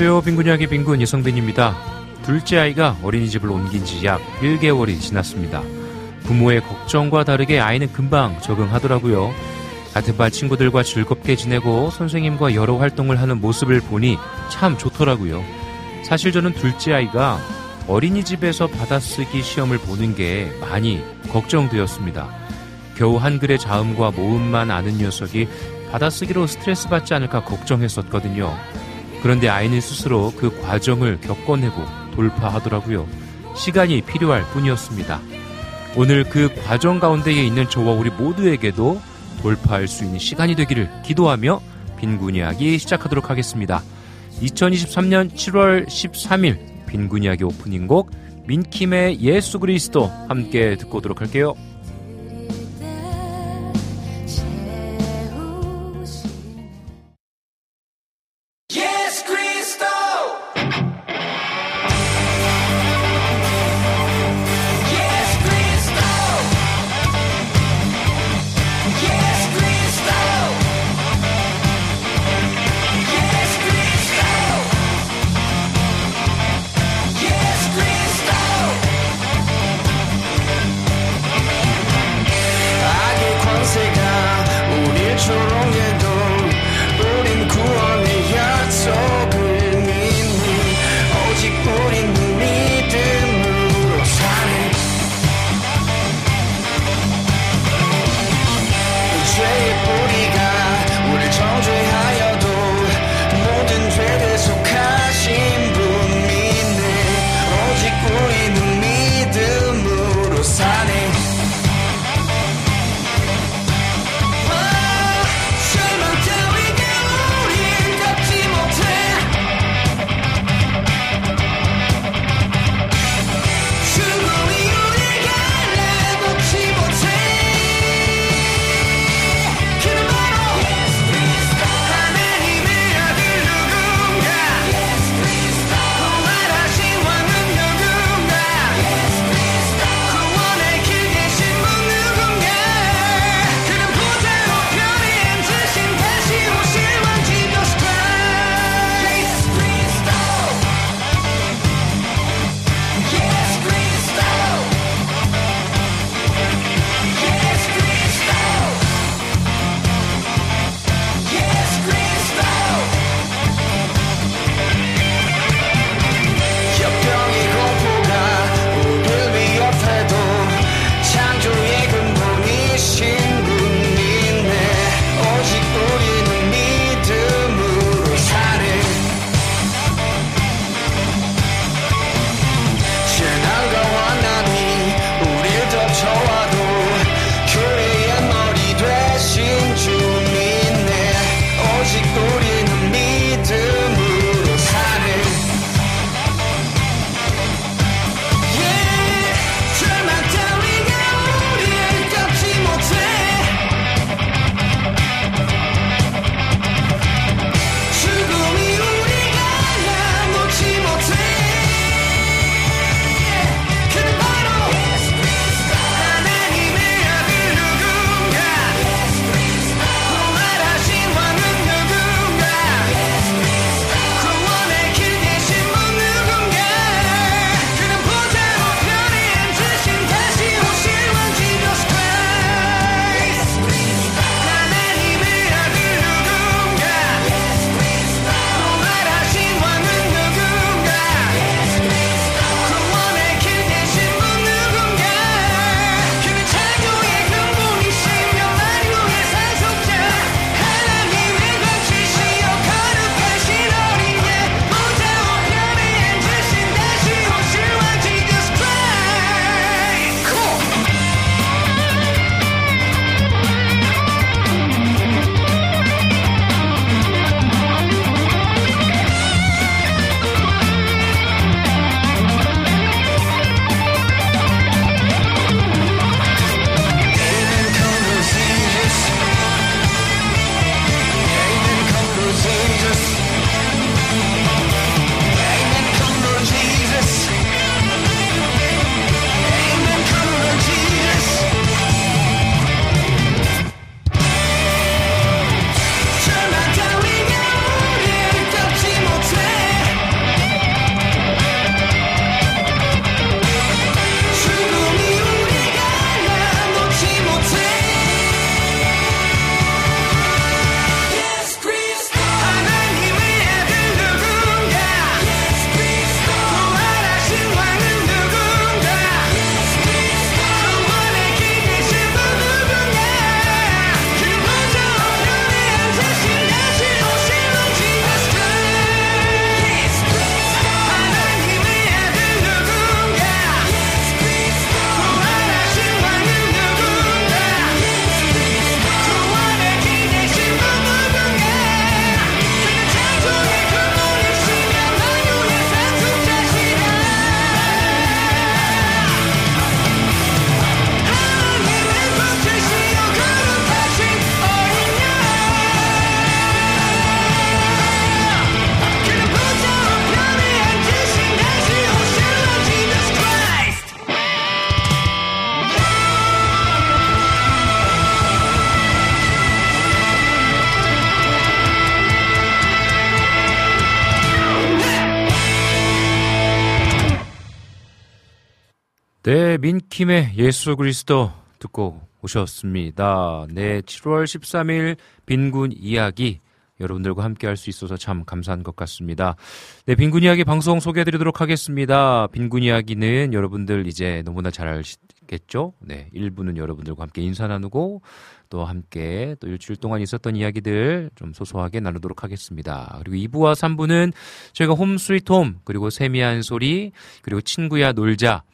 안녕하세요. 빈군 이야기 빈군 이성빈입니다. 둘째 아이가 어린이집을 옮긴 지 약 1개월이 지났습니다. 부모의 걱정과 다르게 아이는 금방 적응하더라고요. 같은 반 친구들과 즐겁게 지내고 선생님과 여러 활동을 하는 모습을 보니 참 좋더라고요. 사실 저는 둘째 아이가 어린이집에서 받아쓰기 시험을 보는 게 많이 걱정되었습니다. 겨우 한글의 자음과 모음만 아는 녀석이 받아쓰기로 스트레스 받지 않을까 걱정했었거든요. 그런데 아이는 스스로 그 과정을 겪어내고 돌파하더라고요. 시간이 필요할 뿐이었습니다. 오늘 그 과정 가운데에 있는 저와 우리 모두에게도 돌파할 수 있는 시간이 되기를 기도하며 빈군 이야기 시작하도록 하겠습니다. 2023년 7월 13일 빈군 이야기 오프닝 곡 민킴의 예수 그리스도 함께 듣고 오도록 할게요. 킴의 예수 그리스도 듣고 오셨습니다. 네, 7월 13일 빈군 이야기 여러분들과 함께 할 수 있어서 참 감사한 것 같습니다. 네, 빈군 이야기 방송 소개해 드리도록 하겠습니다. 빈군 이야기는 여러분들 이제 너무나 잘 아시겠죠? 네, 1부는 여러분들과 함께 인사 나누고 또 함께 또 일주일 동안 있었던 이야기들 좀 소소하게 나누도록 하겠습니다. 그리고 2부와 3부는 저희가 홈 스위트 홈 그리고 세미한 소리 그리고 친구야 놀자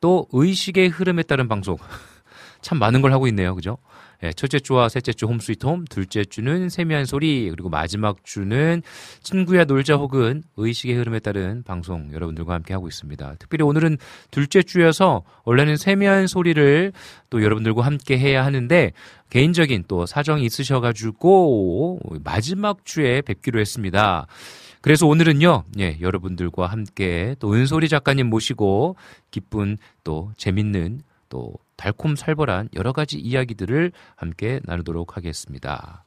또 의식의 흐름에 따른 방송 참 많은 걸 하고 있네요. 그죠? 예, 첫째 주와 셋째 주 홈스위트홈, 둘째 주는 세미한 소리, 그리고 마지막 주는 친구야 놀자 혹은 의식의 흐름에 따른 방송 여러분들과 함께 하고 있습니다. 특별히 오늘은 둘째 주여서 원래는 세미한 소리를 또 여러분들과 함께 해야 하는데 개인적인 또 사정이 있으셔가지고 마지막 주에 뵙기로 했습니다. 그래서 오늘은요, 예, 여러분들과 함께 또 은소리 작가님 모시고 기쁜 또 재밌는 또 달콤 살벌한 여러 가지 이야기들을 함께 나누도록 하겠습니다.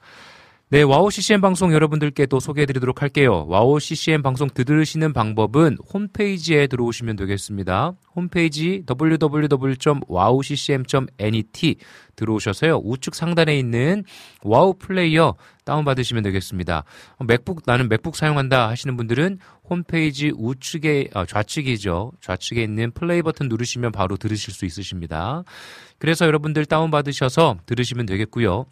네, 와우 CCM 방송 여러분들께 또 소개해 드리도록 할게요. 와우 CCM 방송 들으시는 방법은 홈페이지에 들어오시면 되겠습니다. 홈페이지 www.wowccm.net 들어오셔서요. 우측 상단에 있는 와우 플레이어 다운받으시면 되겠습니다. 맥북, 나는 맥북 사용한다 하시는 분들은 홈페이지 우측에, 아, 좌측이죠. 좌측에 있는 플레이 버튼 누르시면 바로 들으실 수 있으십니다. 그래서 여러분들 다운받으셔서 들으시면 되겠고요.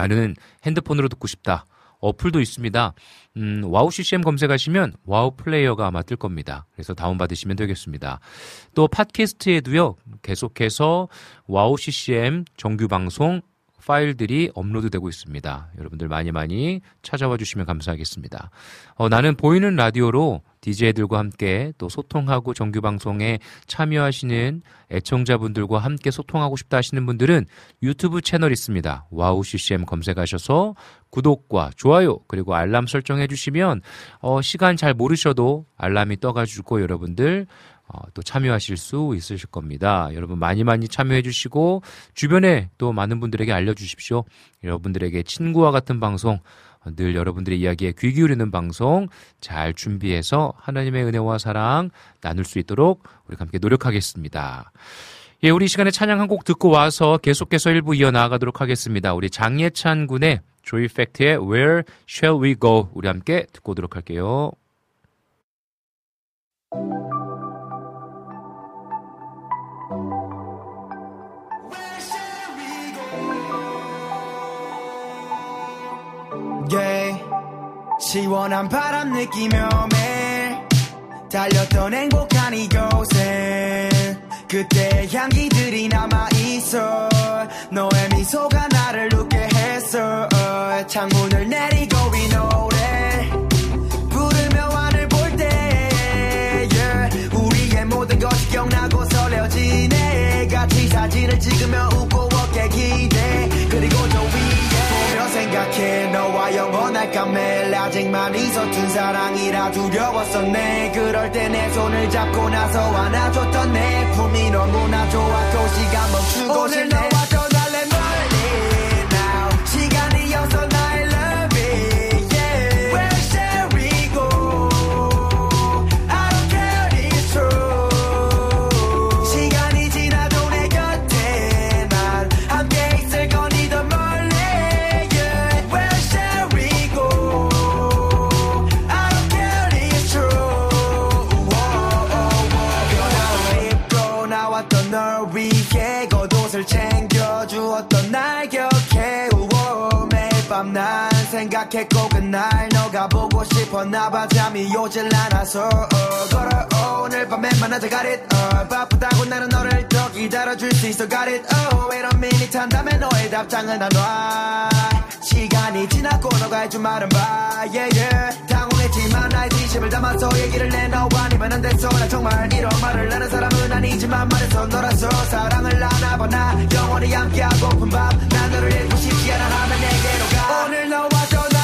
나는 핸드폰으로 듣고 싶다. 어플도 있습니다. 음, 와우 CCM 검색하시면 와우 플레이어가 아마 뜰 겁니다. 그래서 다운받으시면 되겠습니다. 또 팟캐스트에도요, 계속해서 와우 CCM 정규 방송 파일들이 업로드되고 있습니다. 여러분들 많이 많이 찾아와 주시면 감사하겠습니다. 어, 나는 보이는 라디오로 DJ들과 함께 또 소통하고 정규 방송에 참여하시는 애청자분들과 함께 소통하고 싶다 하시는 분들은 유튜브 채널 있습니다. 와우 CCM 검색하셔서 구독과 좋아요 그리고 알람 설정해 주시면 어, 시간 잘 모르셔도 알람이 떠가지고 여러분들 어, 또 참여하실 수 있으실 겁니다. 여러분 많이 많이 참여해 주시고 주변에 또 많은 분들에게 알려 주십시오. 여러분들에게 친구와 같은 방송 어, 늘 여러분들의 이야기에 귀 기울이는 방송 잘 준비해서 하나님의 은혜와 사랑 나눌 수 있도록 우리 함께 노력하겠습니다. 예, 우리 이 시간에 찬양 한 곡 듣고 와서 계속해서 일부 이어나가도록 하겠습니다. 우리 장예찬 군의 조이 팩트의 Where Shall We Go 우리 함께 듣고 오도록 할게요. Yeah. 시원한 바람 느끼며 매일 달렸던 행복한 이곳에 그때 향기들이 남아있어 너의 미소가 나를 웃게 했어 창문을 내리고 이 노래 부르며 하늘 볼때 yeah. 우리의 모든 것이 기억나고 설레어지네 같이 사진을 찍으며 웃고 너와 영원할까 매일 아직만 이 서툰 사랑이라 두려웠었네. 그럴 때 내 손을 잡고 나서 안아줬던 내 품이 너무나 좋았고 시간 멈추고 오늘 생각했고 그날 너가 보고 싶었나 봐 잠이 오질 않아서 어, 걸어 오늘 밤에 만나자 got it 어, 바쁘다고 나는 너를 더 기다려줄 수 있어 got it oh, wait a minute 한 다음에 너의 답장을 나눠 시간이 지났고 너가 해준 말은 봐. Yeah, yeah. 당황했지만 나의 진심을 담아서 얘기를 해 너와 아니면 안 됐어 나 정말 이런 말을 하는 사람은 아니지만 말해서 너라서 사랑을 안아봐 나. 영원히 함께하고픈 밤난 너를 잃고 싶지 않아. 하면 내게로 가. 오늘 너와 떠날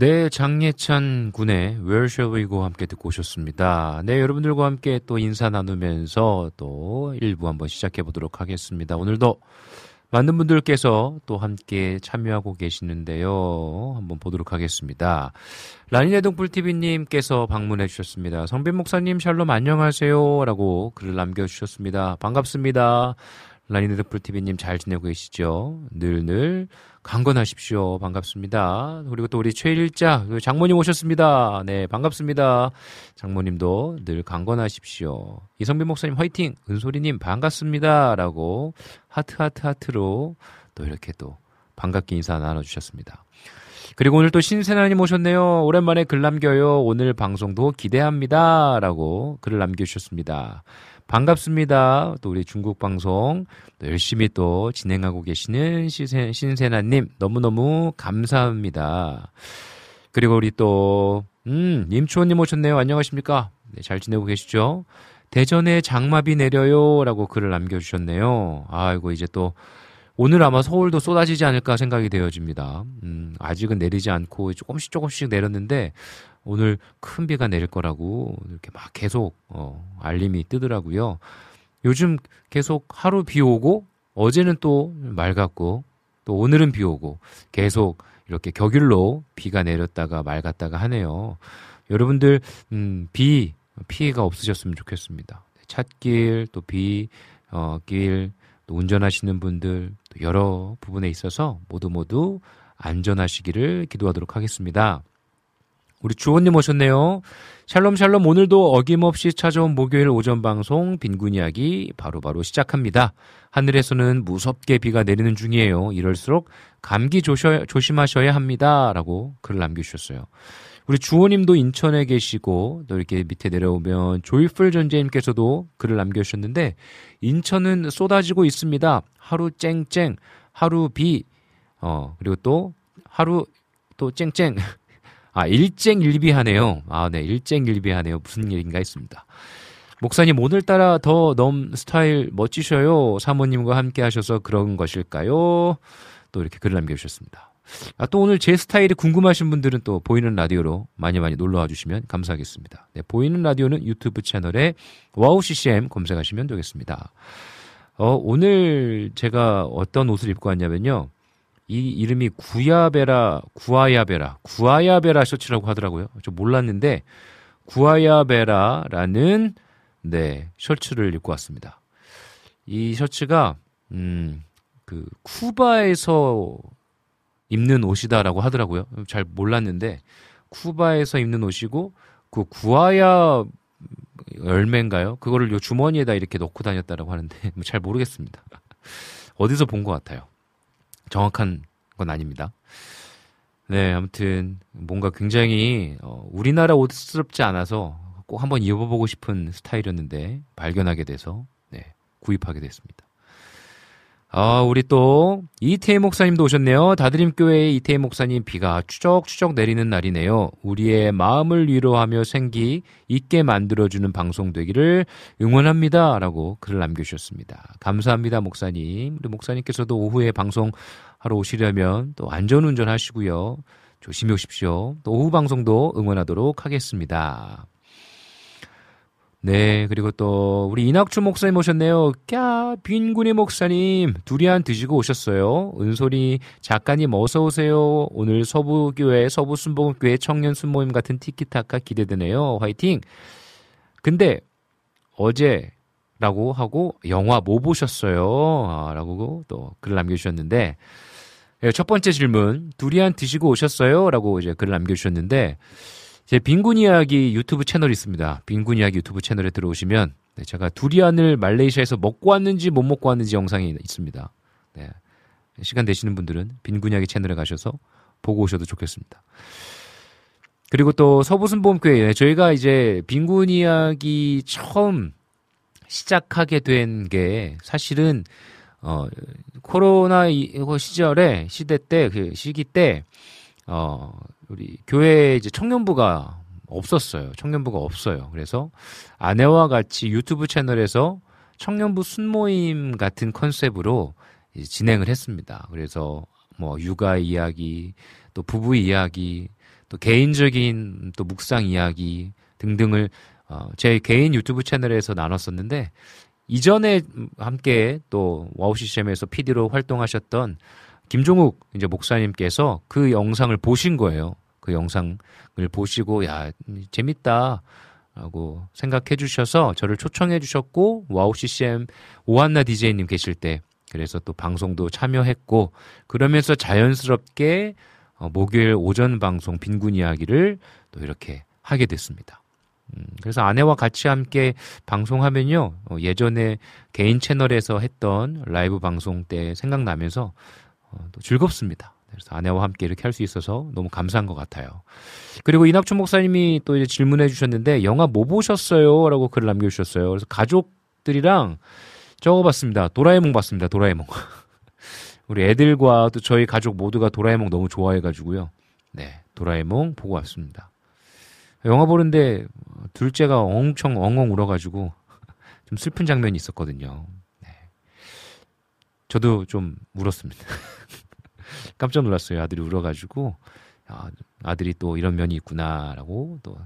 네, 장예찬 군의 Where Shall We Go 함께 듣고 오셨습니다. 네, 여러분들과 함께 또 인사 나누면서 또 1부 한번 시작해 보도록 하겠습니다. 오늘도 많은 분들께서 또 함께 참여하고 계시는데요. 한번 보도록 하겠습니다. 라니네 동풀TV님께서 방문해 주셨습니다. 성빈 목사님 샬롬 안녕하세요. 라고 글을 남겨주셨습니다. 반갑습니다. 라니네 동풀TV님 잘 지내고 계시죠? 늘늘 강건하십시오. 반갑습니다. 그리고 또 우리 최일자 장모님 오셨습니다. 네, 반갑습니다. 장모님도 늘 강건하십시오. 이성빈 목사님 화이팅! 은솔이님 반갑습니다. 라고 하트 하트 하트로 또 이렇게 또 반갑게 인사 나눠주셨습니다. 그리고 오늘 또 신세나님 오셨네요. 오랜만에 글 남겨요. 오늘 방송도 기대합니다. 라고 글을 남겨주셨습니다. 반갑습니다. 또 우리 중국 방송 또 열심히 또 진행하고 계시는 신세, 신세나님 너무너무 감사합니다. 그리고 우리 또, 음, 임초원님 오셨네요. 안녕하십니까? 네, 잘 지내고 계시죠? 대전에 장마비 내려요. 라고 글을 남겨주셨네요. 아이고, 이제 또, 오늘 아마 서울도 쏟아지지 않을까 생각이 되어집니다. 음, 아직은 내리지 않고 조금씩 조금씩 내렸는데, 오늘 큰 비가 내릴 거라고 이렇게 막 계속 어, 알림이 뜨더라고요. 요즘 계속 하루 비 오고 어제는 또 맑았고 또 오늘은 비 오고 계속 이렇게 격일로 비가 내렸다가 맑았다가 하네요. 여러분들 음, 비 피해가 없으셨으면 좋겠습니다. 찻길 또 비, 어, 길, 또 운전하시는 분들 또 여러 부분에 있어서 모두 모두 안전하시기를 기도하도록 하겠습니다. 우리 주원님 오셨네요. 샬롬 샬롬 오늘도 어김없이 찾아온 목요일 오전 방송 빈군 이야기 바로바로 바로 시작합니다. 하늘에서는 무섭게 비가 내리는 중이에요. 이럴수록 감기 조셔, 조심하셔야 합니다. 라고 글을 남겨주셨어요. 우리 주호님도 인천에 계시고 또 이렇게 밑에 내려오면 조이풀 전재님께서도 글을 남겨주셨는데 인천은 쏟아지고 있습니다. 하루 쨍쨍, 하루 비, 어, 그리고 또 하루 또 쨍쨍 아, 일쟁일비하네요. 아, 네, 일쟁일비하네요. 무슨 일인가 했습니다. 목사님, 오늘따라 더 넘 스타일 멋지셔요. 사모님과 함께 하셔서 그런 것일까요? 또 이렇게 글을 남겨주셨습니다. 아, 또 오늘 제 스타일이 궁금하신 분들은 또 보이는 라디오로 많이 많이 놀러 와 주시면 감사하겠습니다. 네, 보이는 라디오는 유튜브 채널에 와우 CCM 검색하시면 되겠습니다. 어, 오늘 제가 어떤 옷을 입고 왔냐면요. 이 이름이 구야베라, 구아야베라, 구아야베라 셔츠라고 하더라고요. 저 몰랐는데 구아야베라라는 네 셔츠를 입고 왔습니다. 이 셔츠가 음 그 쿠바에서 입는 옷이다라고 하더라고요. 잘 몰랐는데 쿠바에서 입는 옷이고 그 구아야 열매인가요? 그거를 요 주머니에다 이렇게 넣고 다녔다라고 하는데 잘 모르겠습니다. 어디서 본 것 같아요. 정확한 건 아닙니다. 네, 아무튼 뭔가 굉장히 어, 우리나라 옷스럽지 않아서 꼭 한번 입어보고 싶은 스타일이었는데 발견하게 돼서 네, 구입하게 됐습니다. 아, 우리 또 이태희 목사님도 오셨네요. 다드림 교회의 이태희 목사님 비가 추적추적 내리는 날이네요. 우리의 마음을 위로하며 생기 있게 만들어주는 방송 되기를 응원합니다라고 글을 남겨주셨습니다. 감사합니다, 목사님. 우리 목사님께서도 오후에 방송 하러 오시려면 또 안전운전 하시고요. 조심히 오십시오. 또 오후 방송도 응원하도록 하겠습니다. 네, 그리고 또 우리 이낙주 목사님 오셨네요. 까 빈군의 목사님 두리안 드시고 오셨어요. 은솔이 작가님 어서 오세요. 오늘 서부교회 서부 순복음교회 청년 순모임 같은 티키타카 기대되네요. 화이팅. 근데 어제라고 하고 영화 뭐 보셨어요? 아, 라고 또 글 남겨주셨는데 예, 첫 번째 질문 두리안 드시고 오셨어요? 라고 이제 글을 남겨주셨는데 제 빈군 이야기 유튜브 채널이 있습니다. 빈군 이야기 유튜브 채널에 들어오시면 네, 제가 두리안을 말레이시아에서 먹고 왔는지 못 먹고 왔는지 영상이 있습니다. 네. 시간 되시는 분들은 빈군 이야기 채널에 가셔서 보고 오셔도 좋겠습니다. 그리고 또 서부순보험교회 저희가 이제 빈군 이야기 처음 시작하게 된 게 사실은 어 코로나 시절에 시대 때 그 시기 때 어 우리 교회 이제 청년부가 없었어요. 청년부가 없어요. 그래서 아내와 같이 유튜브 채널에서 청년부 순모임 같은 컨셉으로 진행을 했습니다. 그래서 뭐 육아 이야기, 또 부부 이야기, 또 개인적인 또 묵상 이야기 등등을 어, 제 개인 유튜브 채널에서 나눴었는데 이전에 함께 또 와우 CCM에서 PD로 활동하셨던 김종욱 이제 목사님께서 그 영상을 보신 거예요. 그 영상을 보시고 야 재밌다. 라고 생각해 주셔서 저를 초청해 주셨고 와우 CCM 오한나 DJ님 계실 때 그래서 또 방송도 참여했고 그러면서 자연스럽게 어, 목요일 오전 방송 빈군 이야기를 또 이렇게 하게 됐습니다. 음, 그래서 아내와 같이 함께 방송하면요 어, 예전에 개인 채널에서 했던 라이브 방송 때 생각나면서 어, 또 즐겁습니다. 그래서 아내와 함께 이렇게 할 수 있어서 너무 감사한 것 같아요. 그리고 이낙춘 목사님이 또 이제 질문해 주셨는데 영화 뭐 보셨어요? 라고 글을 남겨주셨어요. 그래서 가족들이랑 적어봤습니다. 도라에몽 봤습니다. 도라에몽. 우리 애들과 또 저희 가족 모두가 도라에몽 너무 좋아해가지고요. 네, 도라에몽 보고 왔습니다. 영화 보는데 둘째가 엄청 엉엉 울어가지고 좀 슬픈 장면이 있었거든요. 네. 저도 좀 울었습니다. 깜짝 놀랐어요. 아들이 울어가지고 아, 아들이 또 이런 면이 있구나라고 또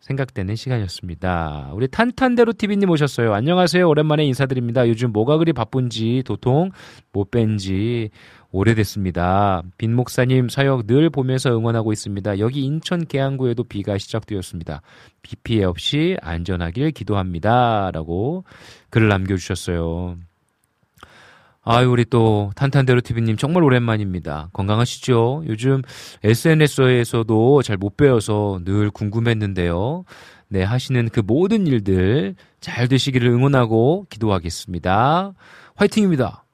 생각되는 시간이었습니다. 우리 탄탄대로 TV님 오셨어요. 안녕하세요. 오랜만에 인사드립니다. 요즘 뭐가 그리 바쁜지 도통 못 뵌지 오래됐습니다. 빈 목사님 사역 늘 보면서 응원하고 있습니다. 여기 인천 계양구에도 비가 시작되었습니다. 비 피해 없이 안전하길 기도합니다. 라고 글을 남겨주셨어요. 아유, 우리 또 탄탄대로 TV님 정말 오랜만입니다. 건강하시죠? 요즘 SNS에서도 잘 못 배워서 늘 궁금했는데요. 네, 하시는 그 모든 일들 잘 되시기를 응원하고 기도하겠습니다. 화이팅입니다.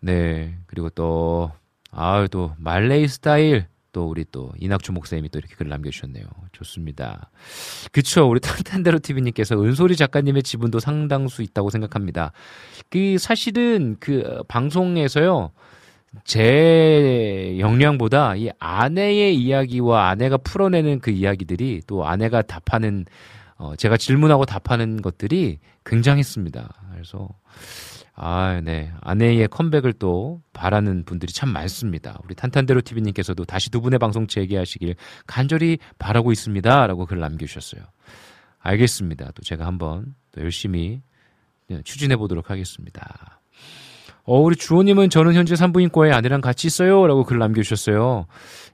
네, 그리고 또, 아유, 또 말레이 스타일 또 우리 또 이낙주 목사님이 또 이렇게 글을 남겨주셨네요. 좋습니다. 그쵸. 우리 탄탄대로 TV님께서 은솔이 작가님의 지분도 상당수 있다고 생각합니다. 그 사실은 그 방송에서요. 제 역량보다 이 아내의 이야기와 아내가 풀어내는 그 이야기들이 또 아내가 답하는 어 제가 질문하고 답하는 것들이 굉장했습니다. 그래서 아, 네. 아내의 컴백을 또 바라는 분들이 참 많습니다. 우리 탄탄대로 TV님께서도 다시 두 분의 방송 재개하시길 간절히 바라고 있습니다. 라고 글 남겨주셨어요. 알겠습니다. 또 제가 한번 또 열심히 네, 추진해 보도록 하겠습니다. 어, 우리 주호님은 저는 현재 산부인과에 아내랑 같이 있어요. 라고 글 남겨주셨어요.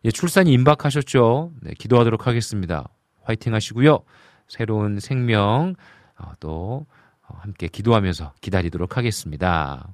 예, 출산이 임박하셨죠. 네, 기도하도록 하겠습니다. 화이팅 하시고요. 새로운 생명, 어, 또, 어, 함께 기도하면서 기다리도록 하겠습니다.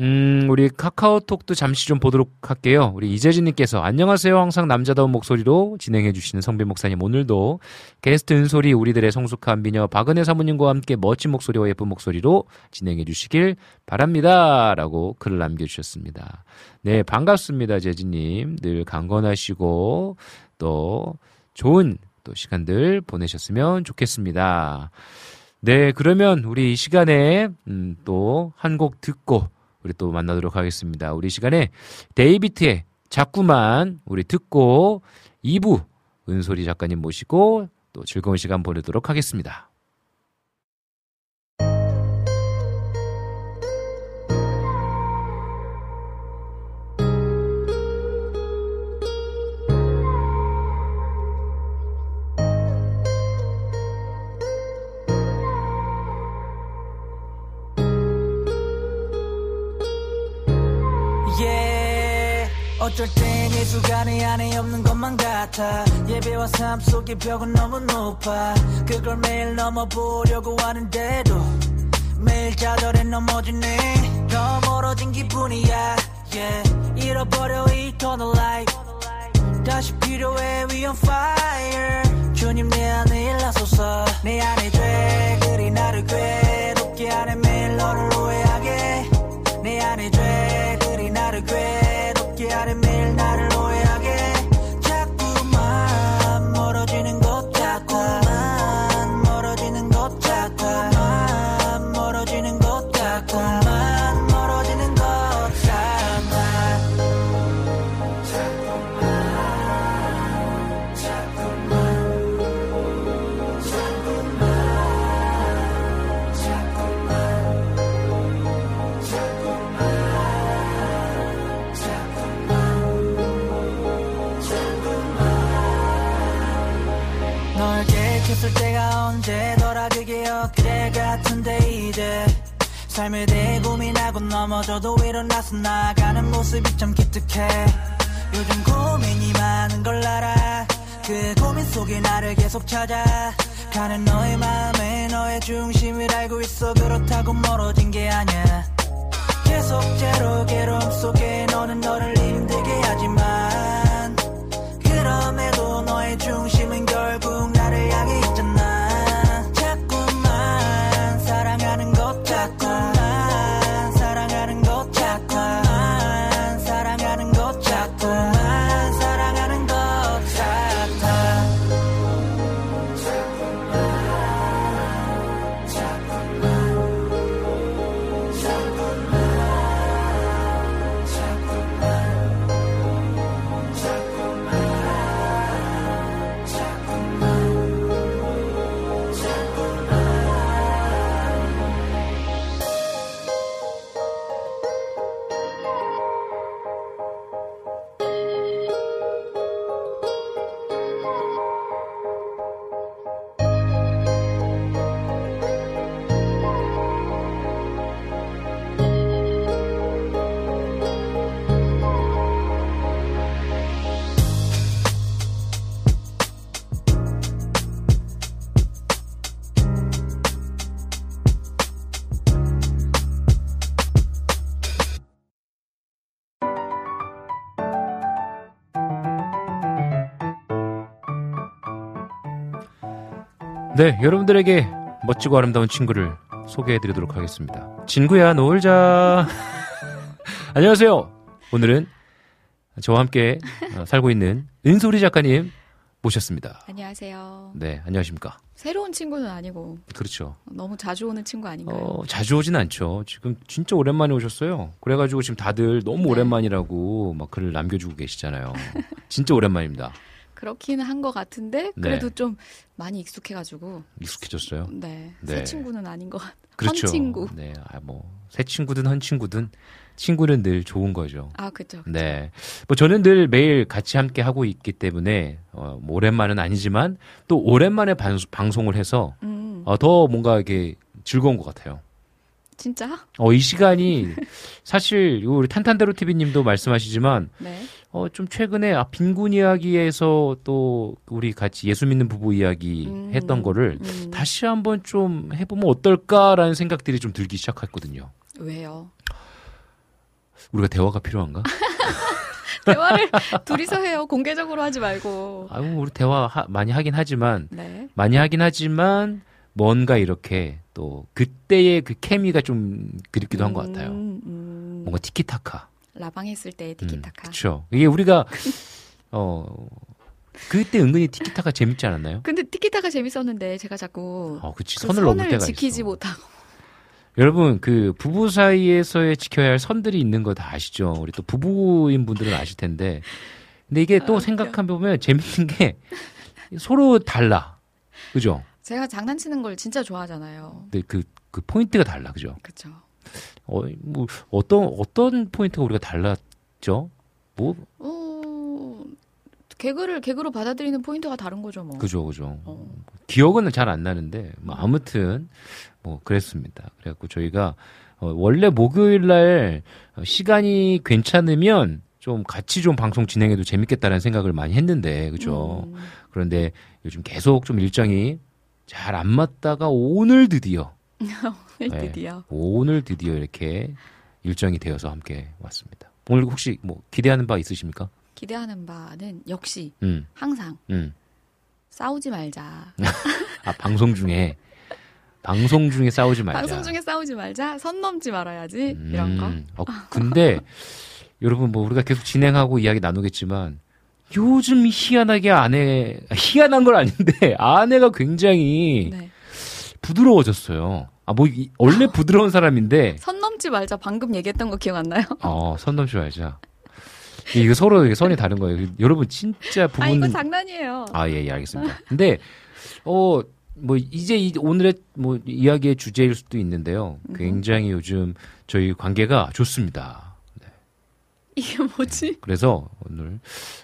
음, 우리 카카오톡도 잠시 좀 보도록 할게요. 우리 이재진님께서 안녕하세요. 항상 남자다운 목소리로 진행해주시는 성빈 목사님. 오늘도 게스트 은솔이 우리들의 성숙한 미녀 박은혜 사모님과 함께 멋진 목소리와 예쁜 목소리로 진행해주시길 바랍니다. 라고 글을 남겨주셨습니다. 네, 반갑습니다. 재진님. 늘 강건하시고 또 좋은 또 시간들 보내셨으면 좋겠습니다. 네, 그러면 우리 이 시간에 음, 또 한 곡 듣고 우리 또 만나도록 하겠습니다. 우리 시간에 데이비트의 자꾸만 우리 듣고 2부 은솔이 작가님 모시고 또 즐거운 시간 보내도록 하겠습니다. 어쩔 땐 예수가 내 안에 없는 것만 같아. 예배와 삶 속의 벽은 너무 높아. 그걸 매일 넘어보려고 하는데도 매일 좌절에 넘어지네. 더 멀어진 기분이야. Yeah. 잃어버려 eternal life 다시 필요해 we on fire. 주님 내 안에 일하소서 내 안에 죄들이 나를 괴롭게 하네. 매일 너를 오해하게. 내 안에 괴롭 언제더라 그게 엊그제 같은데 이제 삶에 대해 고민하고 넘어져도 일어나서 나가는 모습이 참 기특해. 요즘 고민이 많은 걸 알아. 그 고민 속에 나를 계속 찾아. 가는 너의 마음에 너의 중심을 알고 있어. 그렇다고 멀어진 게 아니야. 계속대로 괴로움 속에 너는 너를 힘들 네, 여러분들에게 멋지고 아름다운 친구를 소개해드리도록 하겠습니다. 친구야, 놀자. 안녕하세요. 오늘은 저와 함께 어, 살고 있는 은소리 작가님 모셨습니다. 안녕하세요. 네, 안녕하십니까. 새로운 친구는 아니고 그렇죠. 너무 자주 오는 친구 아닌가요? 어, 자주 오진 않죠. 지금 진짜 오랜만에 오셨어요. 그래가지고 지금 다들 너무 네. 오랜만이라고 막 글을 남겨주고 계시잖아요. 진짜 오랜만입니다. 그렇기는 한것 같은데 네. 그래도 좀 많이 익숙해가지고 익숙해졌어요. 네, 네. 새 친구는 아닌 것 같. 그렇죠. 헌 친구. 네, 아, 뭐, 새 친구든 헌 친구든 친구는 늘 좋은 거죠. 아 그죠. 네. 뭐 저는 늘 매일 같이 함께 하고 있기 때문에 어, 뭐 오랜만은 아니지만 또 오랜만에 방, 방송을 해서 음, 어, 더 뭔가 이게 즐거운 것 같아요. 진짜? 어, 이 시간이 사실 요 우리 탄탄대로 TV님도 말씀하시지만 네. 어, 좀 최근에 아, 빈군 이야기에서 또 우리 같이 예수 믿는 부부 이야기 음, 했던 거를 음. 다시 한번 좀 해보면 어떨까라는 생각들이 좀 들기 시작했거든요. 왜요? 우리가 대화가 필요한가? 대화를 둘이서 해요. 공개적으로 하지 말고. 아유, 우리 대화 하- 많이 하긴 하지만 네. 많이 하긴 하지만 뭔가 이렇게 또 그때의 그 케미가 좀 그립기도 한것 같아요. 음, 음. 뭔가 티키타카. 라방 했을 때 음, 티키타카. 그렇죠. 이게 우리가 어 그때 은근히 티키타카 재밌지 않았나요? 근데 티키타카 재밌었는데 제가 자꾸 어, 그치. 그 선을 넘을 때가 지키지 있어. 못하고. 여러분 그 부부 사이에서의 지켜야 할 선들이 있는 거 다 아시죠? 우리 또 부부인 분들은 아실 텐데. 근데 이게 또 아. 생각해 보면 재밌는 게 서로 달라. 그죠? 제가 장난치는 걸 진짜 좋아하잖아요. 근데 그, 그 포인트가 달라. 그죠? 그렇죠. 어, 뭐, 어떤, 어떤 포인트가 우리가 달랐죠? 뭐, 어, 개그를 개그로 받아들이는 포인트가 다른 거죠, 뭐. 그죠, 그죠. 어. 기억은 잘 안 나는데, 뭐, 아무튼, 뭐, 그랬습니다. 그래갖고 저희가, 어, 원래 목요일 날 어, 시간이 괜찮으면 좀 같이 좀 방송 진행해도 재밌겠다는 생각을 많이 했는데, 그죠. 음, 그런데 요즘 계속 좀 일정이 잘 안 맞다가 오늘 드디어, 오늘 네. 드디어. 오늘 드디어 이렇게 일정이 되어서 함께 왔습니다. 오늘 혹시 뭐 기대하는 바 있으십니까? 기대하는 바는 역시 음, 항상 음. 싸우지 말자. 아, 방송 중에, 방송 중에 싸우지 말자. 방송 중에 싸우지 말자. 선 넘지 말아야지. 이런 거. 음, 어, 근데, 여러분, 뭐, 우리가 계속 진행하고 이야기 나누겠지만, 요즘 희한하게 아내, 희한한 건 아닌데, 아내가 굉장히 네. 부드러워졌어요. 아, 뭐, 이- 원래 부드러운 사람인데, 선 넘지 말자. 방금 얘기했던 거 기억 안 나요? 어, 선 넘지 말자. 이거 서로 이게 선이 다른 거예요. 여러분, 진짜 부분. 아, 이거 장난이에요. 아, 예, 예, 알겠습니다. 근데, 어, 뭐, 이제 이, 오늘의 뭐, 이야기의 주제일 수도 있는데요. 굉장히 요즘 저희 관계가 좋습니다. 이게 뭐지? 그래서 오늘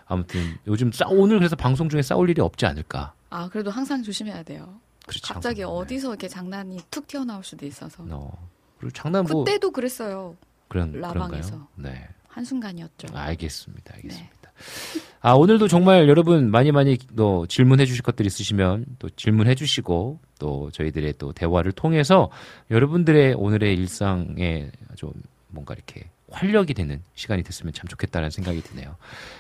아무튼 요즘 싸 오늘 그래서 방송 중에 싸울 일이 없지 않을까. 아 그래도 항상 조심해야 돼요. 그렇죠. 갑자기 네. 어디서 이렇게 장난이 툭 튀어나올 수도 있어서. 어. 그리고 장난 뭐 그때도 그랬어요. 그런 라방에서. 그런가요? 네. 한순간이었죠. 알겠습니다. 알겠습니다. 네. 아, 오늘도 정말 여러분 많이 많이 또 질문해 주실 것들 있으시면 또 질문해 주시고 또 저희들의 또 대화를 통해서 여러분들의 오늘의 일상에 좀 뭔가 이렇게 활력이 되는 시간이 됐으면 참 좋겠다는 생각이 드네요.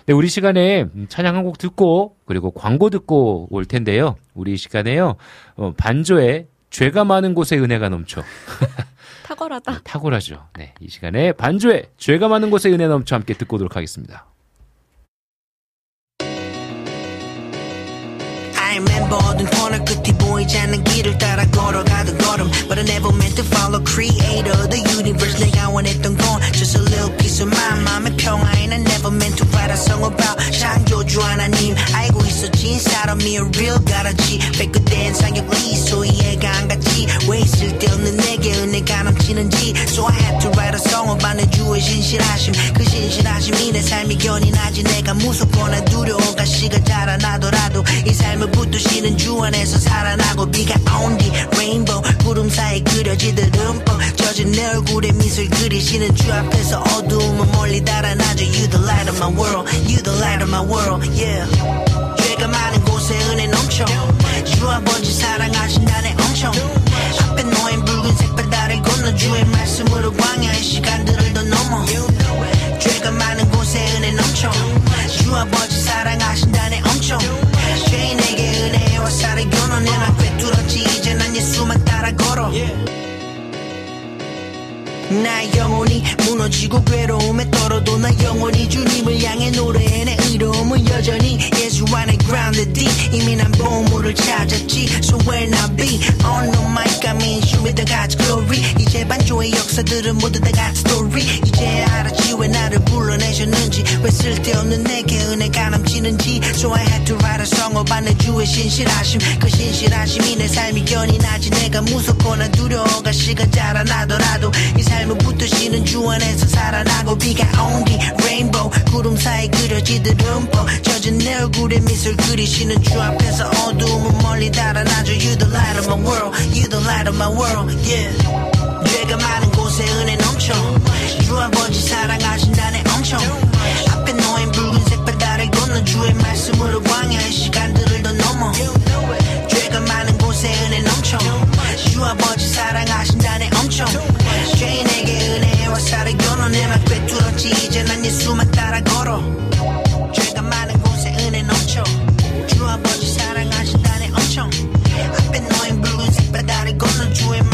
네, 우리 시간에 음, 찬양 한 곡 듣고 그리고 광고 듣고 올 텐데요. 우리 시간에요. 어, 반조에 죄가 많은 곳에 은혜가 넘쳐. 탁월하다. 네, 탁월하죠. 네, 이 시간에 반주에 죄가 많은 곳에 은혜 넘쳐 함께 듣고 오도록 하겠습니다. 보이지 않는 길을 따라 걸어가던 걸음. But I never meant to follow creator the universe. 내가 원했던 건 just a little piece of my 마음의 평화에 난 never meant to write a song about 창조주 하나님. 알고 있었지 사람이 a real 가라지 뺏그댄 상역리 소리 이해가 안 갔지. 왜 있을 데 없는 내게 은혜가 넘치는지. So I had to write a song about 내 주의 신실하심. 그 신실하심이 내 삶이 견인하지 내가 무섭거나 두려운 가시가 자라나더라도 이 삶을 붙드시는 주 안에서 살아나 고 비가 온 뒤 레인보우 구름 사이 그려지듯 흠뻑 젖은 내 얼굴에 미술 그리시는 주 앞에서 어두움은 멀리 달아나죠. You the light of my world You the light of my world Yeah. 죄가 많은 곳에 은혜 넘쳐. 주 아버지 사랑하신다네 엄청. 앞에 놓인 붉은색 바다를 건너 주의 말씀으로 광야의 시간들을 더 넘어. 죄가 많은 곳에 은혜 넘쳐. 주 아버지 사랑하신다네 엄청. 죄인에게 은혜와 살을 겨눠내 난꿰 뚫었지. 이제 난 예수만 따라 걸어 나 영혼이 무너지고 괴로움에 떨어도 나 영원히 주님을 향해 노래해 내 의로움은 여전히 예수 안에 grounded deep. 이미 난 보물을 찾았지. So where I be? On no mic I mean show me the God's glory. 이제 반조의 역사들은 모두 다 God's story. 이제 알았지 왜 나를 불러내셨는지. 왜 쓸데없는 내게 은혜가 넘치는지. So I had to write a song about 내 주의 신실하심. 그 신실하심이 내 삶이 견인하지. 내가 무섭거나 두려워가 시간 자라나더라도 이삶 안에서 살아나고 비가 온 뒤 레인보우 구름 사이 그려지듯 흠뻑 젖은 내 얼굴에 미술 그리시는 주 앞에서 어두움은 멀리 달아나죠. You the light of my world You the light of my world Yeah. 죄가 많은 곳에 은혜 넘쳐. 주 아버지 사랑하신다네 엄청. 앞에 놓인 붉은색 바다를 건너 주의 말씀으로 광야의 시간들을 더 넘어. 죄가 많은 곳에 은혜 넘쳐. 주 아버지 사랑하신다네 엄청 겨눠내 막 꿰뚫었지. 이제 난 예수만 따라 걸어. 죄가 많은 곳에 은혜 넘쳐. 주 아버지 사랑하신다네 엄청. 앞에 놓인 붉은색 바다를 건너 주의 말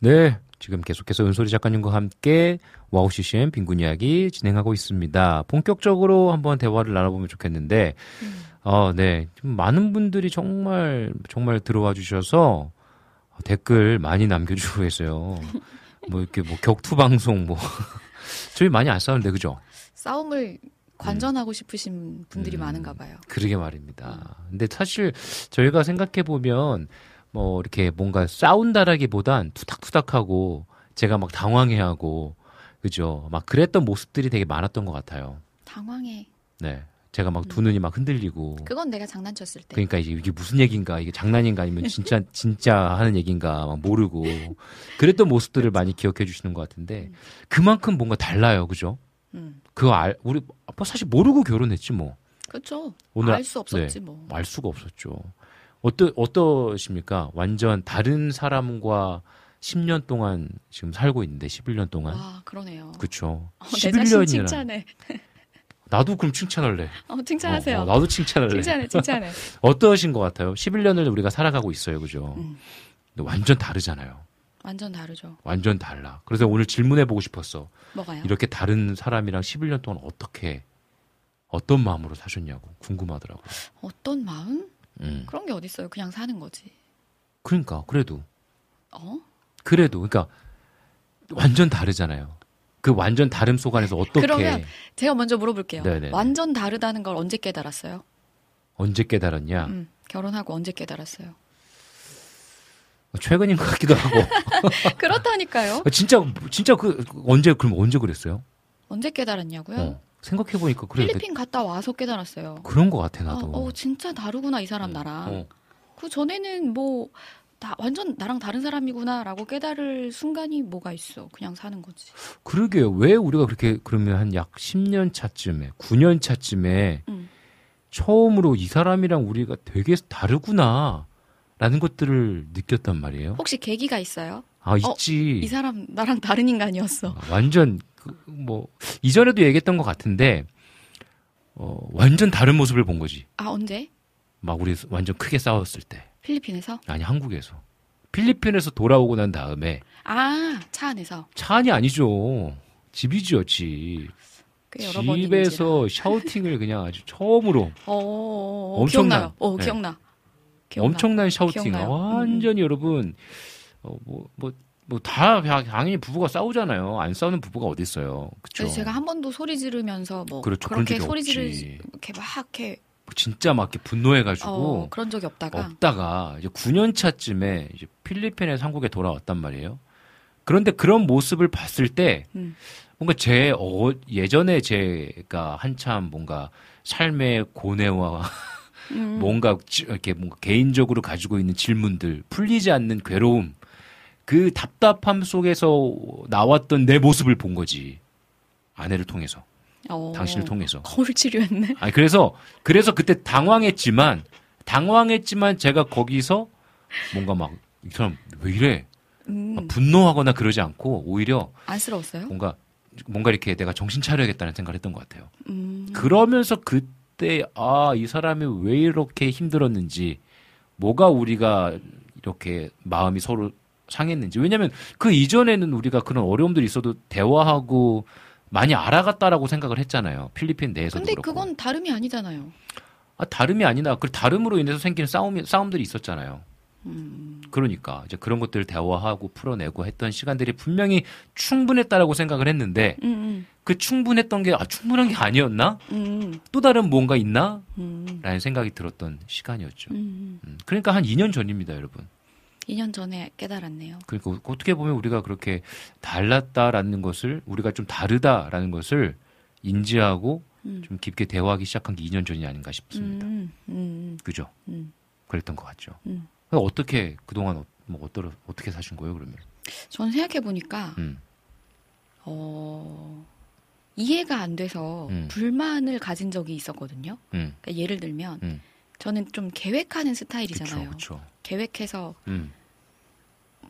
네, 지금 계속해서 은소리 작가님과 함께 와우 CCM 빈군 이야기 진행하고 있습니다. 본격적으로 한번 대화를 나눠보면 좋겠는데, 어, 네, 좀 많은 분들이 정말 정말 들어와 주셔서 댓글 많이 남겨주고 계세요. 뭐 이렇게 뭐 격투 방송 뭐 저희 많이 안 싸우는데 그죠? 싸움을 관전하고 싶으신 분들이 음. 많은가 봐요. 그러게 말입니다. 근데 사실 저희가 생각해 보면 뭐 이렇게 뭔가 싸운다라기보단 투닥투닥하고 제가 막 당황해하고 그죠? 막 그랬던 모습들이 되게 많았던 것 같아요. 당황해. 네. 제가 막두 눈이 막 흔들리고. 그건 내가 장난쳤을 때. 그러니까 이게, 이게 무슨 얘기인가, 이게 장난인가, 아니면 진짜, 진짜 하는 얘기인가, 막 모르고. 그랬던 모습들을 많이 기억해 주시는 것 같은데, 그만큼 뭔가 달라요, 그죠? 음. 그거 알, 우리, 뭐 사실 모르고 결혼했지, 뭐. 그렇죠. 오늘 알 수 없었지 네. 뭐. 알 수가 없었죠. 어떠, 어떠십니까? 완전 다른 사람과 10년 동안 지금 살고 있는데, 11년 동안. 와 그러네요. 그쵸. 어, 내 자신 11년이나. 칭찬해. 나도 그럼 칭찬할래. 어, 칭찬하세요. 어, 어, 나도 칭찬할래. 칭찬해, 칭찬해. 어떠신 것 같아요? 11년을 우리가 살아가고 있어요, 그죠? 음. 완전 다르잖아요. 완전 다르죠. 완전 달라. 그래서 오늘 질문해 보고 싶었어. 뭐가요? 이렇게 다른 사람이랑 11년 동안 어떻게, 어떤 마음으로 사셨냐고 궁금하더라고요. 어떤 마음? 음. 그런 게 어딨어요. 그냥 사는 거지. 그러니까, 그래도. 어? 그래도, 그러니까, 완전 다르잖아요. 그 완전 다름 속 안에서 어떻게, 그러면 제가 먼저 물어볼게요. 네네네. 완전 다르다는 걸 언제 깨달았어요? 언제 깨달았냐? 음, 결혼하고 언제 깨달았어요? 최근인 것 같기도 하고. 그렇다니까요. 진짜, 진짜 그, 언제, 그럼 언제 그랬어요? 언제 깨달았냐고요? 어. 생각해 보니까 그래. 필리핀 갔다 와서 깨달았어요. 그런 것 같아, 어, 나도. 어, 진짜 다르구나 이 사람 나랑. 어. 그 전에는 뭐 다 완전 나랑 다른 사람이구나라고 깨달을 순간이 뭐가 있어. 그냥 사는 거지. 그러게요. 왜 우리가 그렇게 그러면 한 약 10년 차쯤에, 9년 차쯤에 음. 처음으로 이 사람이랑 우리가 되게 다르구나. 라는 것들을 느꼈단 말이에요. 혹시 계기가 있어요? 아, 있지. 이 사람 나랑 다른 인간이었어. 아, 완전, 그, 뭐, 이전에도 얘기했던 것 같은데, 어, 완전 다른 모습을 본 거지. 아 언제? 막 우리 완전 크게 싸웠을 때. 필리핀에서? 아니, 한국에서. 필리핀에서 돌아오고 난 다음에, 아 차 안에서. 차 안이 아니죠. 집이죠, 집. 집에서 샤우팅을 그냥 아주 처음으로 어, 어, 어, 엄청난, 기억나요. 어, 네. 기억나. 기억나. 엄청난 샤우팅. 기억나요. 음, 완전히 여러분, 어, 뭐, 뭐, 뭐, 다, 당연히 부부가 싸우잖아요. 안 싸우는 부부가 어딨어요. 그쵸. 그래서 제가 한 번도 소리 지르면서 뭐 그렇죠. 그렇게 소리. 지르 이렇게 막 이렇게 진짜 막 이렇게 분노해가지고, 어, 그런 적이 없다가 없다가, 이제 9년 차쯤에 이제 필리핀에서 한국에 돌아왔단 말이에요. 그런데 그런 모습을 봤을 때, 음. 뭔가 제, 어, 예전에 제가 한참 뭔가 삶의 고뇌와 음. 뭔가 지- 이렇게 뭔가 개인적으로 가지고 있는 질문들, 풀리지 않는 괴로움, 그 답답함 속에서 나왔던 내 모습을 본 거지. 아내를 통해서, 어, 당신을 통해서. 거울 치료했네. 아니 그래서 그래서 그때 당황했지만 당황했지만 제가 거기서 뭔가 막 이 사람 왜 이래 음, 막 분노하거나 그러지 않고 오히려 안쓰러웠어요? 뭔가 뭔가 이렇게 내가 정신 차려야겠다는 생각을 했던 것 같아요. 음, 그러면서 그때 아 이 사람이 왜 이렇게 힘들었는지 뭐가 우리가 이렇게 마음이 서로 상했는지 왜냐하면 그 이전에는 우리가 그런 어려움들이 있어도 대화하고 많이 알아갔다라고 생각을 했잖아요. 필리핀 내에서도 근데 그렇고. 그건 다름이 아니잖아요. 아, 다름이 아니라 그 다름으로 인해서 생기는 싸움이 싸움들이 있었잖아요. 음, 그러니까 이제 그런 것들을 대화하고 풀어내고 했던 시간들이 분명히 충분했다라고 생각을 했는데 음, 그 충분했던 게 아, 충분한 게 아니었나? 음, 또 다른 뭔가 있나? 음, 라는 생각이 들었던 시간이었죠. 음. 음, 그러니까 한 2년 전입니다, 여러분. 2년 전에 깨달았네요. 그러니까 어떻게 보면 우리가 그렇게 달랐다라는 것을 우리가 좀 다르다라는 것을 인지하고 음. 좀 깊게 대화하기 시작한 게 2년 전이 아닌가 싶습니다. 음, 음, 그죠? 음. 그랬던 것 같죠. 음. 어떻게 그동안 어, 뭐 어떠, 어떻게 사신 거예요, 그러면? 전 생각해 보니까 음. 어, 이해가 안 돼서 음. 불만을 가진 적이 있었거든요. 음. 그러니까 예를 들면 음. 저는 좀 계획하는 스타일이잖아요. 그렇죠. 계획해서 음.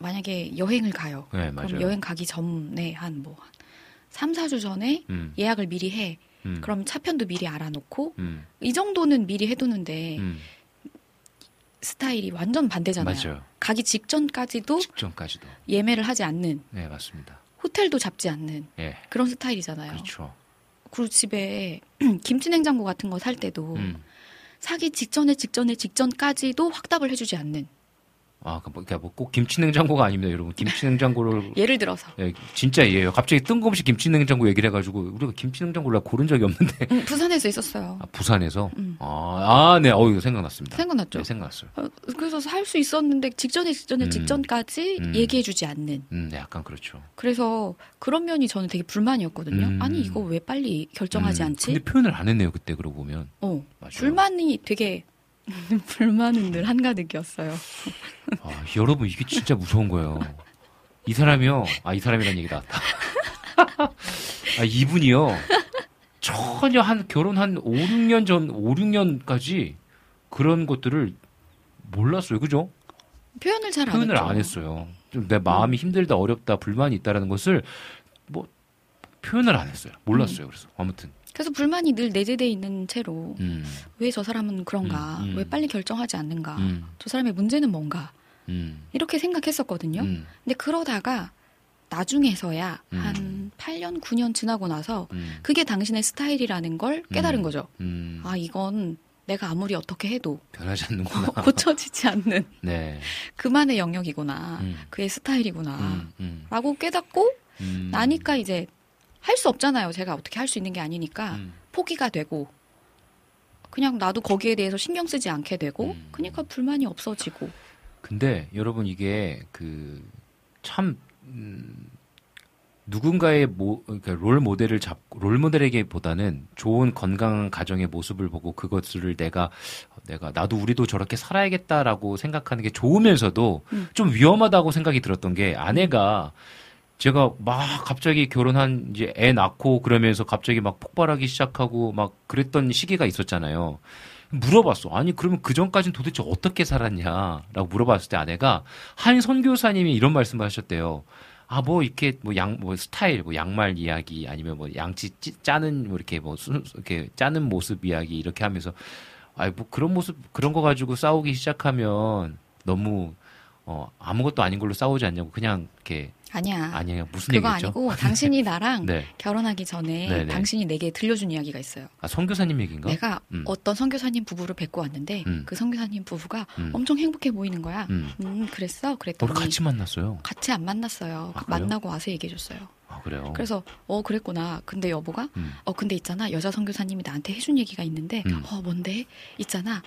만약에 여행을 가요. 네. 그럼 여행 가기 전에 한 뭐, 한 3, 4주 전에 음. 예약을 미리 해. 음. 그럼 차편도 미리 알아놓고 음. 이 정도는 미리 해두는데 음. 스타일이 완전 반대잖아요. 맞아요. 가기 직전까지도 직전까지도. 예매를 하지 않는 네, 맞습니다. 호텔도 잡지 않는 예. 그런 스타일이잖아요. 그렇죠. 그리고 집에 김치 냉장고 같은 거 살 때도 음. 사기 직전에 직전에 직전까지도 확답을 해주지 않는 아, 그러니까 뭐 꼭 김치냉장고가 아닙니다, 여러분. 김치냉장고를 예를 들어서 예, 진짜 이해요. 갑자기 뜬금없이 김치냉장고 얘기를 해가지고 우리가 김치냉장고를 고른 적이 없는데 음, 부산에서 있었어요. 아, 부산에서 음. 아, 아, 네, 어, 이거 생각났습니다. 생각났죠? 네, 생각났어요. 어, 그래서 살 수 있었는데 직전에 직전에 음. 직전까지 음. 얘기해주지 않는. 음, 네, 약간 그렇죠. 그래서 그런 면이 저는 되게 불만이었거든요. 음. 아니 이거 왜 빨리 결정하지 음, 않지? 근데 표현을 안 했네요, 그때 그러고 보면. 어, 맞아요. 불만이 되게 불만은 늘 한가득이었어요. 아, 여러분 이게 진짜 무서운 거예요. 이 사람이요. 아, 이 사람이란 얘기 나왔다. 아, 이분이요. 전혀 한 결혼 한 5, 6년 전, 5, 6년까지 그런 것들을 몰랐어요. 그죠? 표현을 잘 안 표현을. 안 했어요. 좀 내 마음이 힘들다, 어렵다, 불만이 있다라는 것을 뭐 표현을 안 했어요. 몰랐어요. 그래서 아무튼. 그래서 불만이 늘 내재돼 있는 채로 음, 왜저 사람은 그런가? 음, 음. 왜 빨리 결정하지 않는가? 음, 저 사람의 문제는 뭔가? 음, 이렇게 생각했었거든요. 음, 근데 그러다가 나중에서야 음. 한 8년, 9년 지나고 나서 음, 그게 당신의 스타일이라는 걸 깨달은 음. 거죠. 음. 아, 이건 내가 아무리 어떻게 해도 변하지 않는구나. 고쳐지지 않는 네. 그만의 영역이구나. 음, 그의 스타일이구나. 음, 음, 라고 깨닫고 음. 나니까 이제 할 수 없잖아요. 제가 어떻게 할 수 있는 게 아니니까 음. 포기가 되고 그냥 나도 거기에 대해서 신경 쓰지 않게 되고 음. 그러니까 불만이 없어지고 근데 여러분 이게 그참 음, 누군가의 모, 그러니까 롤 모델을 잡고 롤 모델에게보다는 좋은 건강한 가정의 모습을 보고 그것을 내가 내가 나도 우리도 저렇게 살아야겠다라고 생각하는 게 좋으면서도 음. 좀 위험하다고 생각이 들었던 게 아내가 제가 막 갑자기 결혼한 이제 애 낳고 그러면서 갑자기 막 폭발하기 시작하고 막 그랬던 시기가 있었잖아요. 물어봤어. 아니 그러면 그 전까지는 도대체 어떻게 살았냐라고 물어봤을 때 아내가 한 선교사님이 이런 말씀을 하셨대요. 아 뭐 이렇게 뭐 양 뭐 스타일 뭐 양말 이야기 아니면 뭐 양치 찌, 짜는 뭐 이렇게 뭐 수, 이렇게 짜는 모습 이야기 이렇게 하면서 아이 뭐 그런 모습 그런 거 가지고 싸우기 시작하면 너무 어 아무것도 아닌 걸로 싸우지 않냐고 그냥 이렇게 아니야. 아니에요 무슨 그거 얘기죠? 아니고 당신이 나랑 네. 결혼하기 전에 네네. 당신이 내게 들려준 이야기가 있어요. 아 선교사님 얘기인가? 내가 음. 어떤 선교사님 부부를 뵙고 왔는데 음. 그 선교사님 부부가 음. 엄청 행복해 보이는 거야. 음. 음, 그랬어? 그랬더니 같이 만났어요. 같이 안 만났어요. 아, 그래요? 만나고 와서 얘기해 줬어요. 아 그래요. 그래서 어 그랬구나. 근데 여보가 음. 어 근데 있잖아 여자 선교사님이 나한테 해준 얘기가 있는데 음. 어 뭔데 있잖아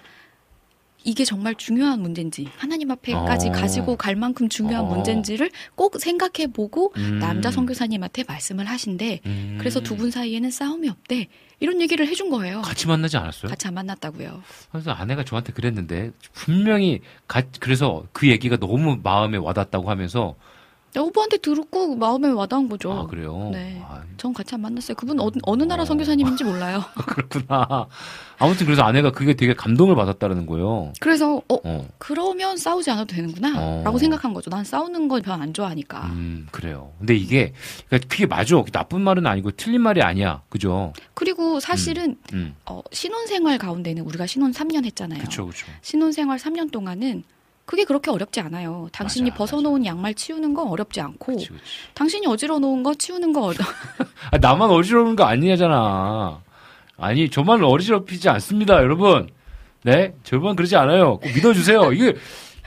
이게 정말 중요한 문제인지 하나님 앞에까지 어. 가지고 갈 만큼 중요한 어. 문제인지를 꼭 생각해보고 음. 남자 선교사님한테 말씀을 하신대. 음. 그래서 두 분 사이에는 싸움이 없대. 이런 얘기를 해준 거예요. 같이 만나지 않았어요? 같이 안 만났다고요. 그래서 아내가 저한테 그랬는데 분명히 가, 그래서 그 얘기가 너무 마음에 와닿았다고 하면서 여보한테 들었고 마음에 와닿은 거죠. 아 그래요. 네. 아, 전 같이 안 만났어요. 그분 어, 어느 나라 어. 선교사님인지 몰라요. 그렇구나. 아무튼 그래서 아내가 그게 되게 감동을 받았다라는 거예요. 그래서 어 어. 그러면 싸우지 않아도 되는구나 어. 라고 생각한 거죠. 난 싸우는 걸 별로 안 좋아하니까. 음 그래요. 근데 이게 그러니까 그게 맞아. 나쁜 말은 아니고 틀린 말이 아니야. 그죠? 그리고 사실은 음. 어, 신혼생활 가운데는 우리가 신혼 3년 했잖아요. 그렇죠, 그렇죠. 신혼생활 3년 동안은 그게 그렇게 어렵지 않아요. 당신이 맞아, 벗어놓은 양말 치우는 건 어렵지 않고 그렇지, 그렇지. 당신이 어지러워 놓은 거 치우는 거 어려. 아, 나만 어지러운 거 아니냐잖아. 아니, 저만 어지럽히지 않습니다, 여러분. 네? 저만 그러지 않아요. 꼭 믿어주세요. 이게,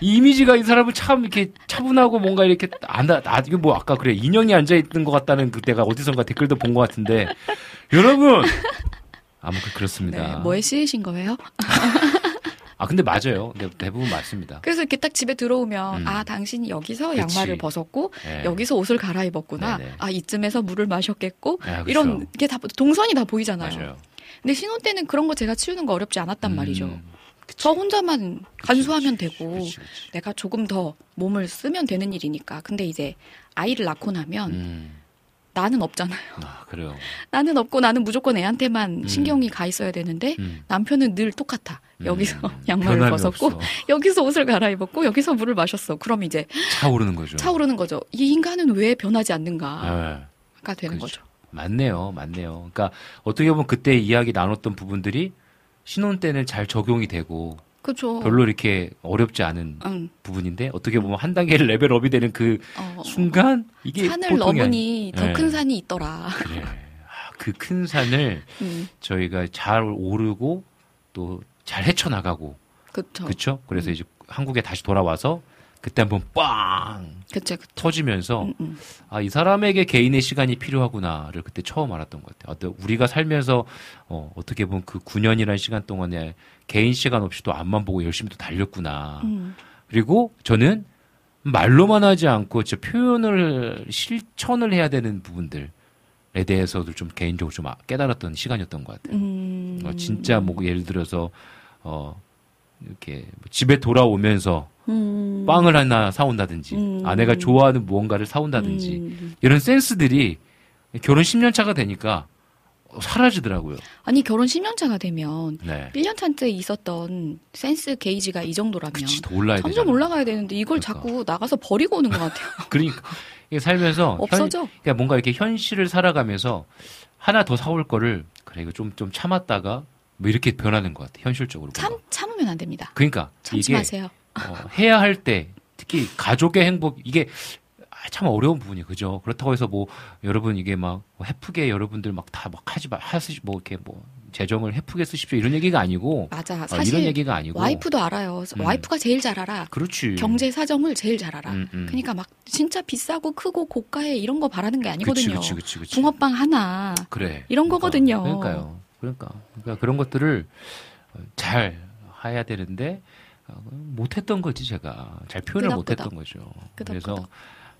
이 이미지가 이 사람을 참 이렇게 차분하고 뭔가 이렇게 안, 아, 이게 뭐 아까 그래. 인형이 앉아 있는 것 같다는 그때가 어디선가 댓글도 본 것 같은데. 여러분! 아무튼 그렇습니다. 네, 뭐에 씌으신 거예요? 아, 근데 맞아요. 근데 대부분 맞습니다. 그래서 이렇게 딱 집에 들어오면 음. 아 당신이 여기서 그치. 양말을 벗었고 네. 여기서 옷을 갈아입었구나. 네네. 아 이쯤에서 물을 마셨겠고 아, 그렇죠. 이런 게 다 동선이 다 보이잖아요. 맞아요. 근데 신혼 때는 그런 거 제가 치우는 거 어렵지 않았단 말이죠. 음, 그치. 저 혼자만 간수하면 되고 그치, 그치. 내가 조금 더 몸을 쓰면 되는 일이니까. 근데 이제 아이를 낳고 나면 음, 나는 없잖아요. 아, 그래요. 나는 없고 나는 무조건 애한테만 음. 신경이 가 있어야 되는데 음. 남편은 늘 똑같아. 여기서 음, 양말을 벗었고 없어. 여기서 옷을 갈아입었고 여기서 물을 마셨어. 그럼 이제 차오르는 거죠. 차오르는 거죠. 이 인간은 왜 변하지 않는가가 네. 되는 그렇죠. 거죠. 맞네요, 맞네요. 그러니까 어떻게 보면 그때 이야기 나눴던 부분들이 신혼 때는 잘 적용이 되고 그렇죠. 별로 이렇게 어렵지 않은 응. 부분인데 어떻게 보면 한 단계 레벨업이 되는 그 어, 순간 이게 산을 넘으니 더 네. 큰 산이 있더라. 그래. 그큰 산을 음, 저희가 잘 오르고 또 잘 헤쳐나가고 그렇죠. 그렇죠. 그래서 이제 한국에 다시 돌아와서 그 그때 한번 빵 그쵸, 그쵸. 터지면서 음, 음. 아, 이 사람에게 개인의 시간이 필요하구나를 그때 처음 알았던 것 같아요. 어떤 우리가 살면서 어, 어떻게 보면 그 9년이라는 시간 동안에 개인 시간 없이 또 앞만 보고 열심히 또 달렸구나. 음. 그리고 저는 말로만 하지 않고 진짜 표현을 실천을 해야 되는 부분들에 대해서도 좀 개인적으로 좀 아- 깨달았던 시간이었던 것 같아요. 음. 어, 진짜 뭐 예를 들어서 어 이렇게 뭐 집에 돌아오면서 음. 빵을 하나 사온다든지 음. 아내가 좋아하는 무언가를 사온다든지 음. 이런 센스들이 결혼 10년 차가 되니까 사라지더라고요. 아니 결혼 10년 차가 되면 네. 1년 차때 있었던 센스 게이지가 이 정도라면 그치 더 올라야 점점 되잖아. 올라가야 되는데 이걸 그러니까. 자꾸 나가서 버리고 오는 것 같아요. 그러니까 이게 살면서 현, 없어져. 그러니까 뭔가 이렇게 현실을 살아가면서 하나 더 사올 거를 그래 이거 좀좀 참았다가 뭐 이렇게 변하는 것 같아 현실적으로. 참. 참으면 안 됩니다. 그러니까 참지 마세요. 어, 해야 할 때 특히 가족의 행복 이게 아, 참 어려운 부분이 그죠. 그렇다고 해서 뭐 여러분 이게 막 헤프게 여러분들 막다막 하지 마 하시 뭐 이렇게 뭐 재정을 헤프게 쓰십시오 이런 얘기가 아니고 맞아. 어, 사실 이런 얘기가 아니고 와이프도 알아요. 음. 와이프가 제일 잘 알아. 그렇지. 경제 사정을 제일 잘 알아. 음, 음. 그러니까 막 진짜 비싸고 크고 고가의 이런 거 바라는 게 아니거든요. 그치, 그치, 그치. 붕어빵 하나 그래. 이런 그러니까, 거거든요. 그러니까요. 그러니까, 그러니까 그런 것들을 어, 잘 해야 되는데 어, 못했던 거지 제가 잘 표현을. 못했던 거죠. 끄덕끄덕. 그래서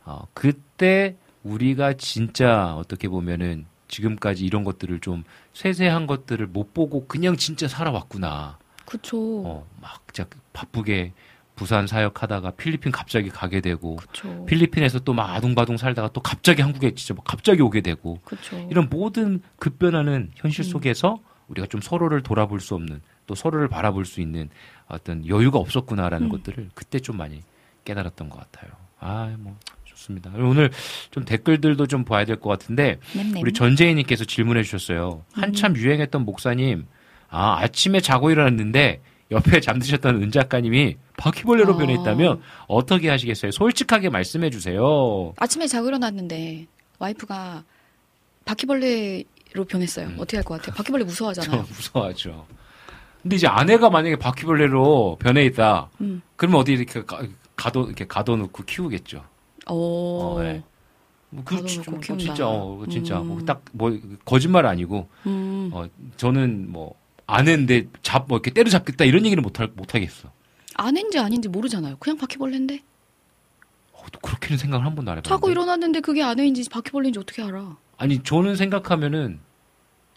어, 그때 우리가 진짜 어떻게 보면은 지금까지 이런 것들을 좀 세세한 것들을 못 보고 그냥 진짜 살아왔구나. 그쵸. 어, 막 진짜 바쁘게 부산 사역하다가 필리핀 갑자기 가게 되고 그쵸. 필리핀에서 또 막 아둥바둥 살다가 또 갑자기 한국에 진짜 막 갑자기 오게 되고 그쵸. 이런 모든 급변하는 현실 음. 속에서 우리가 좀 서로를 돌아볼 수 없는 또 서로를 바라볼 수 있는 어떤 여유가 없었구나라는 음. 것들을 그때 좀 많이 깨달았던 것 같아요. 아, 뭐 좋습니다. 오늘 좀 댓글들도 좀 봐야 될 것 같은데 nemnem. 우리 전재희님께서 질문해 주셨어요. 한참 음. 유행했던 목사님, 아 아침에 자고 일어났는데 옆에 잠드셨던 은 작가님이 바퀴벌레로 아. 변했다면 어떻게 하시겠어요? 솔직하게 말씀해 주세요. 아침에 자고 일어났는데 와이프가 바퀴벌레로 변했어요. 음. 어떻게 할 것 같아요? 바퀴벌레 저 무서워하잖아요. 무서워하죠. 근데 이제 아내가 만약에 바퀴벌레로 변해 있다. 음. 그러면 어디 이렇게 가, 가둬 이렇게 가둬놓고 키우겠죠. 오. 어, 네. 뭐 그, 진- 뭐 키운다. 진짜 어, 진짜 음. 딱뭐 거짓말 아니고 음. 어, 저는 뭐 아내인데 잡 뭐 이렇게 때려잡겠다 이런 얘기는 못할 못하겠어. 아닌지 아닌지 모르잖아요. 그냥 바퀴벌레인데. 어, 또 그렇게는 생각을 한 번도 안 해봤는데. 자고 일어났는데 그게 아내인지 바퀴벌레인지 어떻게 알아? 아니 저는 생각하면은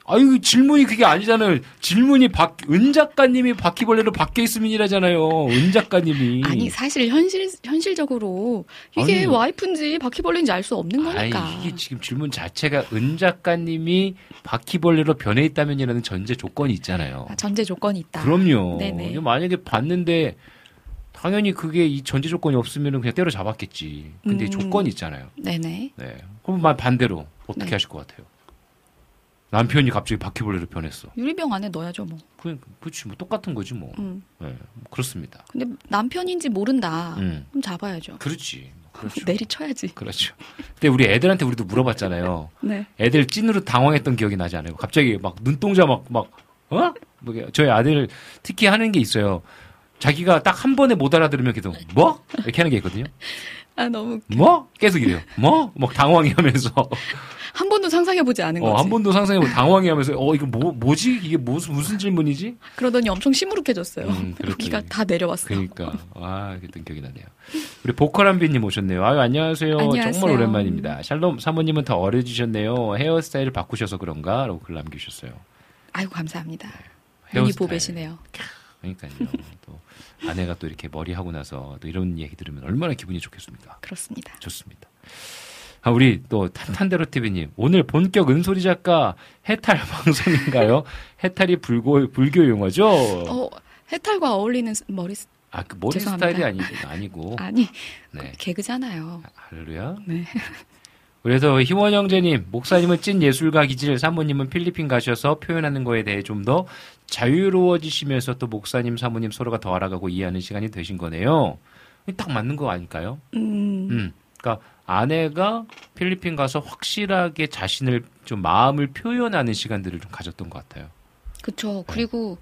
아유 질문이 그게 아니잖아요. 질문이 박, 은 작가님이 바퀴벌레로 밖에 있으면이라잖아요. 은 작가님이. 아니 사실 현실 현실적으로 이게 아니. 와이프인지 바퀴벌레인지 알 수 없는 아니, 거니까. 이게 지금 질문 자체가 은 작가님이 바퀴벌레로 변해 있다면이라는 전제 조건이 있잖아요. 아, 전제 조건이 있다. 그럼요. 네네. 만약에 봤는데 당연히 그게 이 전제 조건이 없으면 그냥 때려 잡았겠지. 근데 음. 조건이 있잖아요. 네네. 네. 그럼 만 반대로 어떻게 네. 하실 것 같아요? 남편이 갑자기 바퀴벌레로 변했어. 유리병 안에 넣어야죠 뭐. 그, 그렇지 뭐 똑같은 거지 뭐. 음. 네, 뭐 그렇습니다. 근데 남편인지 모른다. 음. 그럼 잡아야죠. 그렇지. 그렇죠. 내리쳐야지. 그렇죠. 근데 우리 애들한테 우리도 물어봤잖아요. 네. 애들 찐으로 당황했던 기억이 나지 않아요? 갑자기 막 눈동자 막, 막, 어? 뭐, 저희 아들 특히 하는 게 있어요. 자기가 딱 한 번에 못 알아들으면 계속, 뭐? 이렇게 하는 게 있거든요. 아 너무 뭐? 계속 이래요. 뭐? 막 당황해 하면서. 한 번도 상상해 보지 않은 어, 거지. 한 번도 상상해보고 당황해 하면서, 어, 이거 뭐, 뭐지? 이게 무슨, 무슨 질문이지? 그러더니 엄청 시무룩해졌어요. 음. 여기가 다 내려왔어. 그러니까 아 그랬던 기억이 나네요. 우리 보컬한비님 오셨네요. 아유 안녕하세요. 안녕하세요. 정말 오랜만입니다. 샬롬 사모님은 더 어려지셨네요. 헤어스타일을 바꾸셔서 그런가?라고 글 남기셨어요. 아이고 감사합니다. 눈이 헤어스타일. 보배시네요. 그러니까요. 또 아내가 또 이렇게 머리 하고 나서 또 이런 얘기 들으면 얼마나 기분이 좋겠습니까? 그렇습니다. 좋습니다. 아, 우리 또 탄탄대로 TV님 오늘 본격 은소리 작가 해탈 방송인가요? 해탈이 불고 불교 용어죠? 어 해탈과 어울리는 스- 머리 스- 아그 머리 죄송합니다. 스타일이 아니 아니고 아니 네 개그잖아요. 할렐루야. 네. 그래서 희원 형제님, 목사님은 찐 예술가 기질, 사모님은 필리핀 가셔서 표현하는 거에 대해 좀 더 자유로워지시면서 또 목사님, 사모님 서로가 더 알아가고 이해하는 시간이 되신 거네요. 딱 맞는 거 아닐까요? 음, 음. 그러니까 아내가 필리핀 가서 확실하게 자신을 좀 마음을 표현하는 시간들을 좀 가졌던 것 같아요. 그쵸. 그리고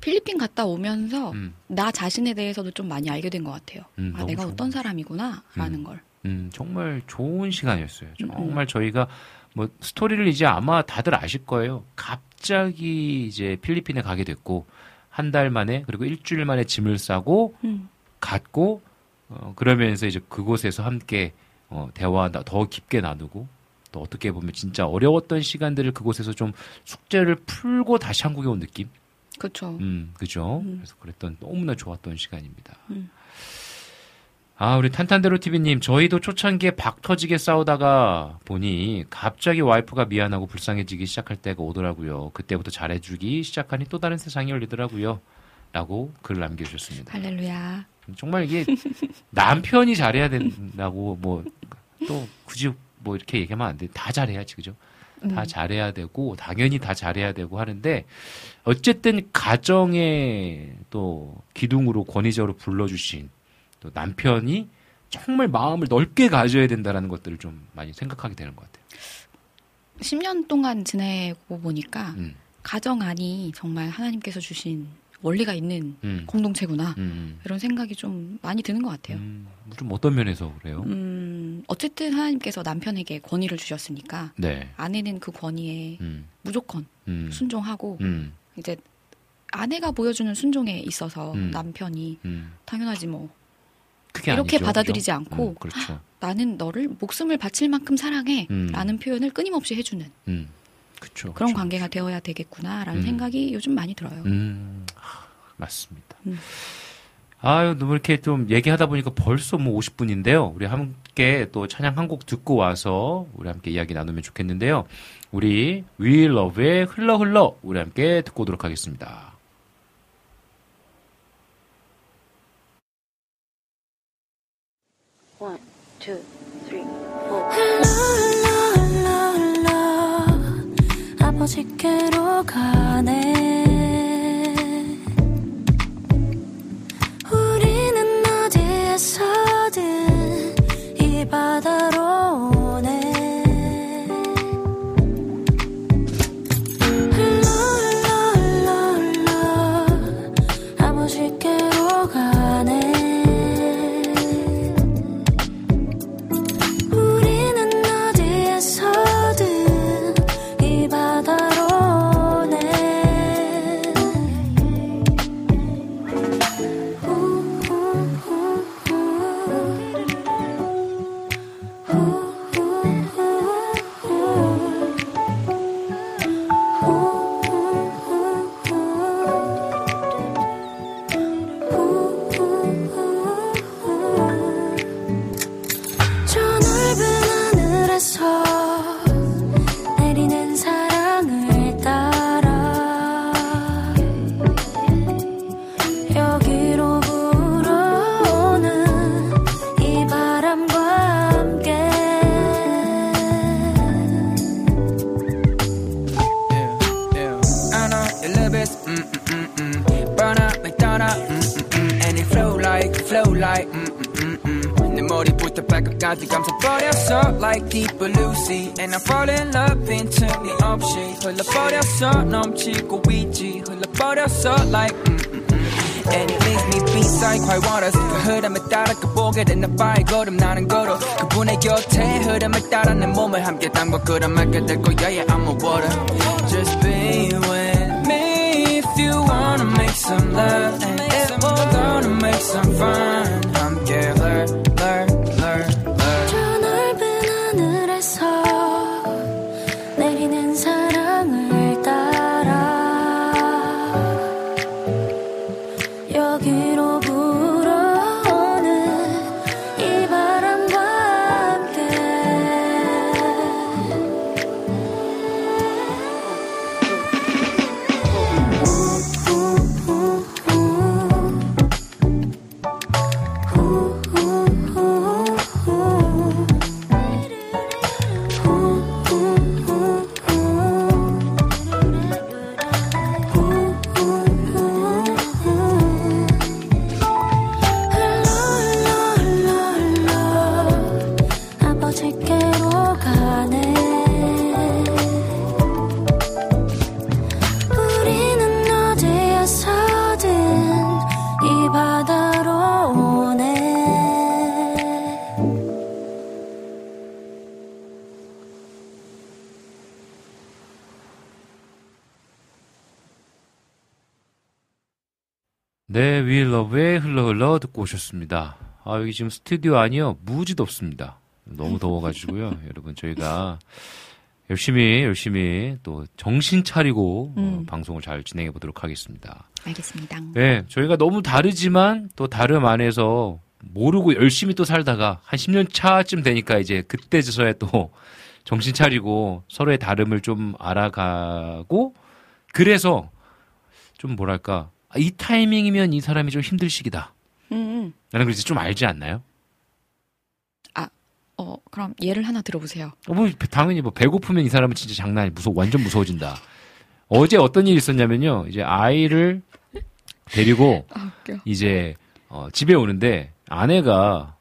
필리핀 갔다 오면서 음, 나 자신에 대해서도 좀 많이 알게 된 것 같아요. 음, 아, 내가 좋은 어떤 사람이구나라는 음. 걸. 음, 정말 좋은 시간이었어요. 음, 정말 저희가 뭐 스토리를 이제 아마 다들 아실 거예요. 갑자기 이제 필리핀에 가게 됐고 한 달 만에 그리고 일주일 만에 짐을 싸고 음. 갔고 어, 그러면서 이제 그곳에서 함께 어, 대화 나- 더 깊게 나누고 또 어떻게 보면 진짜 어려웠던 시간들을 그곳에서 좀 숙제를 풀고 다시 한국에 온 느낌. 그렇죠. 음, 그죠? 음. 그래서 그랬던 너무나 좋았던 시간입니다. 음. 아, 우리 탄탄대로 TV님, 저희도 초창기에 박 터지게 싸우다가 보니 갑자기 와이프가 미안하고 불쌍해지기 시작할 때가 오더라고요. 그때부터 잘해주기 시작하니 또 다른 세상이 열리더라고요. 라고 글 남겨주셨습니다. 할렐루야. 정말 이게 남편이 잘해야 된다고 뭐 또 굳이 뭐 이렇게 얘기하면 안 돼. 다 잘해야지, 그죠? 다 음. 잘해야 되고 당연히 다 잘해야 되고 하는데 어쨌든 가정의 또 기둥으로 권위적으로 불러주신 또 남편이 정말 마음을 넓게 가져야 된다라는 것들을 좀 많이 생각하게 되는 것 같아요. 10년 동안 지내고 보니까 음, 가정 안이 정말 하나님께서 주신 원리가 있는 음, 공동체구나. 음, 이런 생각이 좀 많이 드는 것 같아요. 음, 좀 어떤 면에서 그래요? 음, 어쨌든 하나님께서 남편에게 권위를 주셨으니까 네, 아내는 그 권위에 음, 무조건 음, 순종하고 음, 이제 아내가 보여주는 순종에 있어서 음. 남편이 음. 당연하지 뭐 이렇게 아니죠, 받아들이지 그죠? 않고 음, 그렇죠. 나는 너를 목숨을 바칠 만큼 사랑해 음. 라는 표현을 끊임없이 해주는 음, 그렇죠. 그런 그렇죠. 관계가 되어야 되겠구나라는 음. 생각이 요즘 많이 들어요. 음, 하, 맞습니다. 음. 아유, 너무 이렇게 좀 얘기하다 보니까 벌써 뭐 50분인데요. 우리 함께 또 찬양 한 곡 듣고 와서 우리 함께 이야기 나누면 좋겠는데요. 우리 We Love의 흘러 흘러 우리 함께 듣고 오도록 하겠습니다. One, two, three, four. 아버지께로 가네 우리는 어디에서든 이 바다로 like, mm mm mm mm. 내 머리부터 발끝까지 감싸버렸어 like deep blue sea. And I fall in love 빈틈이 없이 흘러버렸어 넘치고 있지 흘러버렸어 like, mm mm mm. And it makes me be like quite waters 그 흐름에 따라 그 보게 된 나빠의 걸음 나는 걸어 그분의 곁에 흐름에 따라 내 몸을 함께 담고 끌어막게 될 거야 yeah I'm a water Just be with me if you wanna make some love And if we're gonna make some fun 네, We Love의 흘러 흘러 듣고 오셨습니다. 아, 여기 지금 스튜디오 아니요. 무지도 없습니다. 너무 더워가지고요. 여러분, 저희가 열심히, 열심히 또 정신 차리고 어, 음. 방송을 잘 진행해 보도록 하겠습니다. 알겠습니다. 네, 저희가 너무 다르지만 또 다름 안에서 모르고 열심히 또 살다가 한 10년 차쯤 되니까 이제 그때서야 또 정신 차리고 서로의 다름을 좀 알아가고 그래서 좀 뭐랄까 아, 이 타이밍이면 이 사람이 좀 힘들 시기다. 음, 음. 라는 걸 이제 좀 알지 않나요? 어, 그럼 예를 하나 들어보세요. 어, 뭐 당연히 뭐 배고프면 이 사람은 진짜 장난이 무서워 완전 무서워진다. 어제 어떤 일이 있었냐면요. 이제 아이를 데리고 아. 이제 어, 집에 오는데 아내가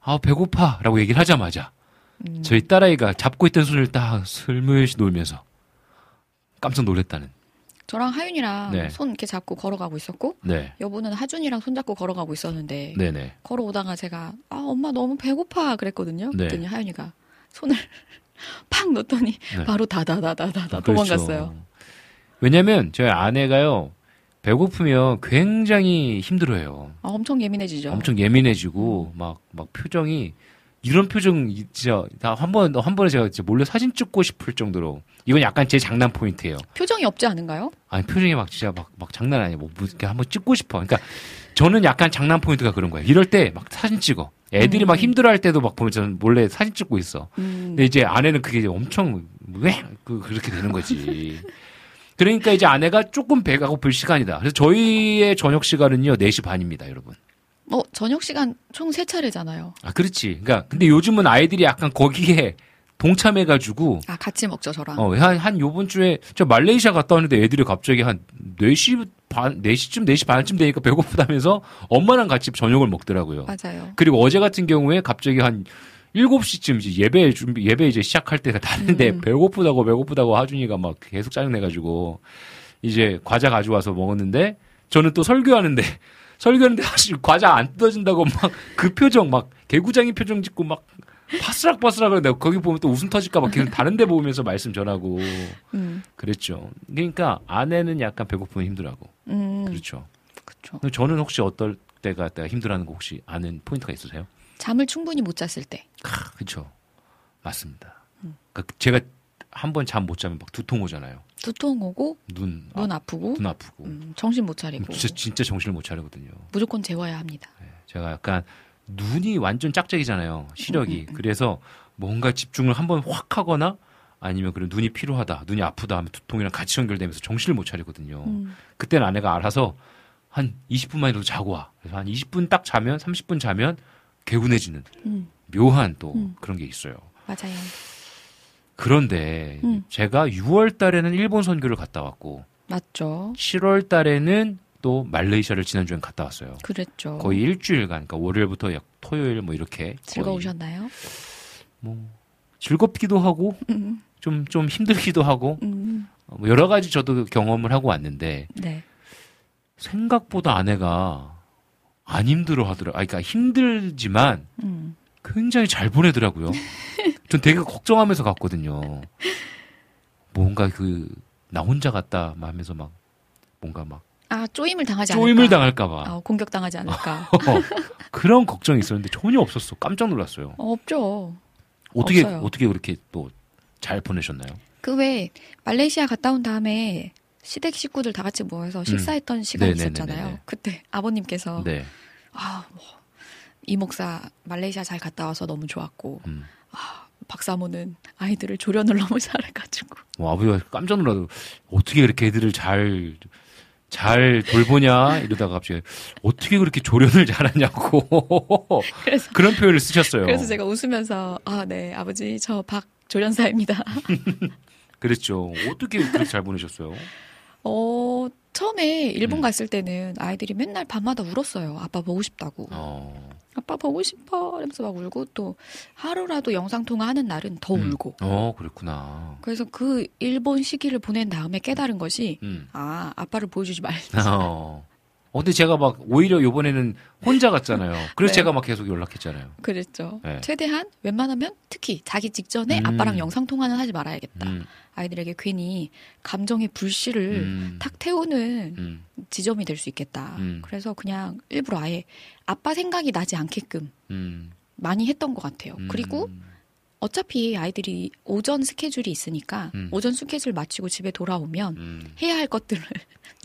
아 배고파라고 얘기를 하자마자 음. 저희 딸아이가 잡고 있던 손을 딱 슬며시 놀면서 깜짝 놀랐다는. 저랑 하윤이랑 네. 손 이렇게 잡고 걸어가고 있었고 네, 여보는 하준이랑 손 잡고 걸어가고 있었는데 네네. 걸어오다가 제가 아 엄마 너무 배고파 그랬거든요. 네. 그랬더니 하윤이가 손을 팍 놓더니 네. 바로 다다다다다다 아, 도망갔어요. 그렇죠. 왜냐면 저희 아내가요 배고프면 굉장히 힘들어요. 아, 엄청 예민해지죠. 엄청 예민해지고 막 막 표정이 이런 표정 이- 진짜 한번 한 번에 제가 몰래 사진 찍고 싶을 정도로 이건 약간 제 장난 포인트예요. 표정이 없지 않은가요? 아니 표정이 막 진짜 막 막 장난 아니에요. 뭐 이렇게 한번 찍고 싶어. 그러니까 저는 약간 장난 포인트가 그런 거예요. 이럴 때 막 사진 찍어. 애들이 막 힘들어할 때도 막 보면 저는 몰래 사진 찍고 있어. 음. 근데 이제 아내는 그게 이제 엄청 왜 그, 그렇게 되는 거지. 그러니까 이제 아내가 조금 배가 고플 시간이다. 그래서 저희의 저녁 시간은요 4시 반입니다, 여러분. 어 저녁 시간 총 세 차례잖아요. 아, 그렇지. 그러니까 근데 요즘은 아이들이 약간 거기에 동참해가지고 아 같이 먹죠 저랑. 어, 한, 한 요번 주에 저 말레이시아 갔다 왔는데 애들이 갑자기 한 4시 반, 4시쯤, 4시 반쯤 되니까 배고프다면서 엄마랑 같이 저녁을 먹더라고요. 맞아요. 그리고 어제 같은 경우에 갑자기 한 7시쯤 이제 예배 준비, 예배 이제 시작할 때가 다는데 음. 배고프다고 배고프다고 하준이가 막 계속 짜증내 가지고 이제 과자 가져와서 먹었는데 저는 또 설교하는데 설교하는데 사실 과자 안 뜯어진다고 막 그 표정 막 개구장이 표정 짓고 막 바스락바스락 그런데 거기 보면 또 웃음 터질까 봐 계속 다른 데 보면서 말씀 전하고 음. 그랬죠. 그러니까 아내는 약간 배고프면 힘들하고 음. 그렇죠. 그렇죠. 저는 혹시 어떨 때가 내가 힘들어하는 거 혹시 아는 포인트가 있으세요? 잠을 충분히 못 잤을 때. 아, 그렇죠. 맞습니다. 음. 그러니까 제가 한 번 잠 못 자면 막 두통 오잖아요. 두통 오고 눈, 눈 아, 아프고 눈 아프고. 음, 정신 못 차리고 진짜, 진짜 정신을 못 차리거든요. 무조건 재워야 합니다. 제가 약간 눈이 완전 짝짝이잖아요. 시력이. 음, 그래서 뭔가 집중을 한번 확 하거나 아니면 그런 눈이 피로하다, 눈이 아프다 하면 두통이랑 같이 연결되면서 정신을 못 차리거든요. 음. 그때는 아내가 알아서 한 20분만이라도 자고 와. 그래서 한 20분 딱 자면 30분 자면 개운해지는 음, 묘한 또 음. 그런 게 있어요. 맞아요. 그런데 음. 제가 6월 달에는 일본 선교를 갔다 왔고 맞죠. 7월 달에는 또 말레이시아를 지난주엔 갔다 왔어요. 그랬죠. 거의 일주일간, 그러니까 월요일부터 약 토요일 뭐 이렇게 즐거우셨나요? 뭐 즐겁기도 하고 음, 좀좀 힘들기도 하고 음, 어, 뭐 여러 가지 저도 경험을 하고 왔는데 네. 생각보다 아내가 안 힘들어 하더라. 아, 그러니까 힘들지만 음. 굉장히 잘 보내더라고요. 전 되게 걱정하면서 갔거든요. 뭔가 그 나 혼자 갔다 하면서 막 뭔가 막 아 쪼임을 당하지 쪼임을 않을까? 당할까봐 아, 공격 당하지 않을까? 그런 걱정이 있었는데 전혀 없었어. 깜짝 놀랐어요. 어, 없죠. 어떻게 없어요. 어떻게 그렇게 또 잘 보내셨나요? 그 왜 말레이시아 갔다 온 다음에 시댁 식구들 다 같이 모여서 식사했던 시간이 음. 네네네네네. 있었잖아요. 그때 아버님께서 네. 아, 뭐, 이 목사 말레이시아 잘 갔다 와서 너무 좋았고 음. 아, 박사모는 아이들을 조련을 너무 잘해가지고 뭐 아버지가 깜짝 놀라도 어떻게 그렇게 애들을 잘, 잘 돌보냐 이러다가 갑자기 어떻게 그렇게 조련을 잘하냐고 그래서 그런 표현을 쓰셨어요. 그래서 제가 웃으면서 아 네 아버지 저 박 조련사입니다. 그랬죠. 어떻게 그렇게 잘 보내셨어요? 어 처음에 일본 음. 갔을 때는 아이들이 맨날 밤마다 울었어요. 아빠 보고 싶다고. 어, 아빠 보고 싶어 이러면서 막 울고 또 하루라도 영상 통화하는 날은 더 음. 울고. 어 그랬구나. 그래서 그 일본 시기를 보낸 다음에 깨달은 것이 음. 아 아빠를 보여주지 말자. 어, 어, 근데 제가 막 오히려 요번에는 혼자 갔잖아요. 그래서 네. 제가 막 계속 연락했잖아요. 그랬죠. 네. 최대한 웬만하면 특히 자기 직전에 음. 아빠랑 영상 통화는 하지 말아야겠다. 음, 아이들에게 괜히 감정의 불씨를 음, 탁 태우는 음, 지점이 될 수 있겠다. 음. 그래서 그냥 일부러 아예 아빠 생각이 나지 않게끔 음, 많이 했던 것 같아요. 음. 그리고 어차피 아이들이 오전 스케줄이 있으니까 음. 오전 스케줄 마치고 집에 돌아오면 음. 해야 할 것들을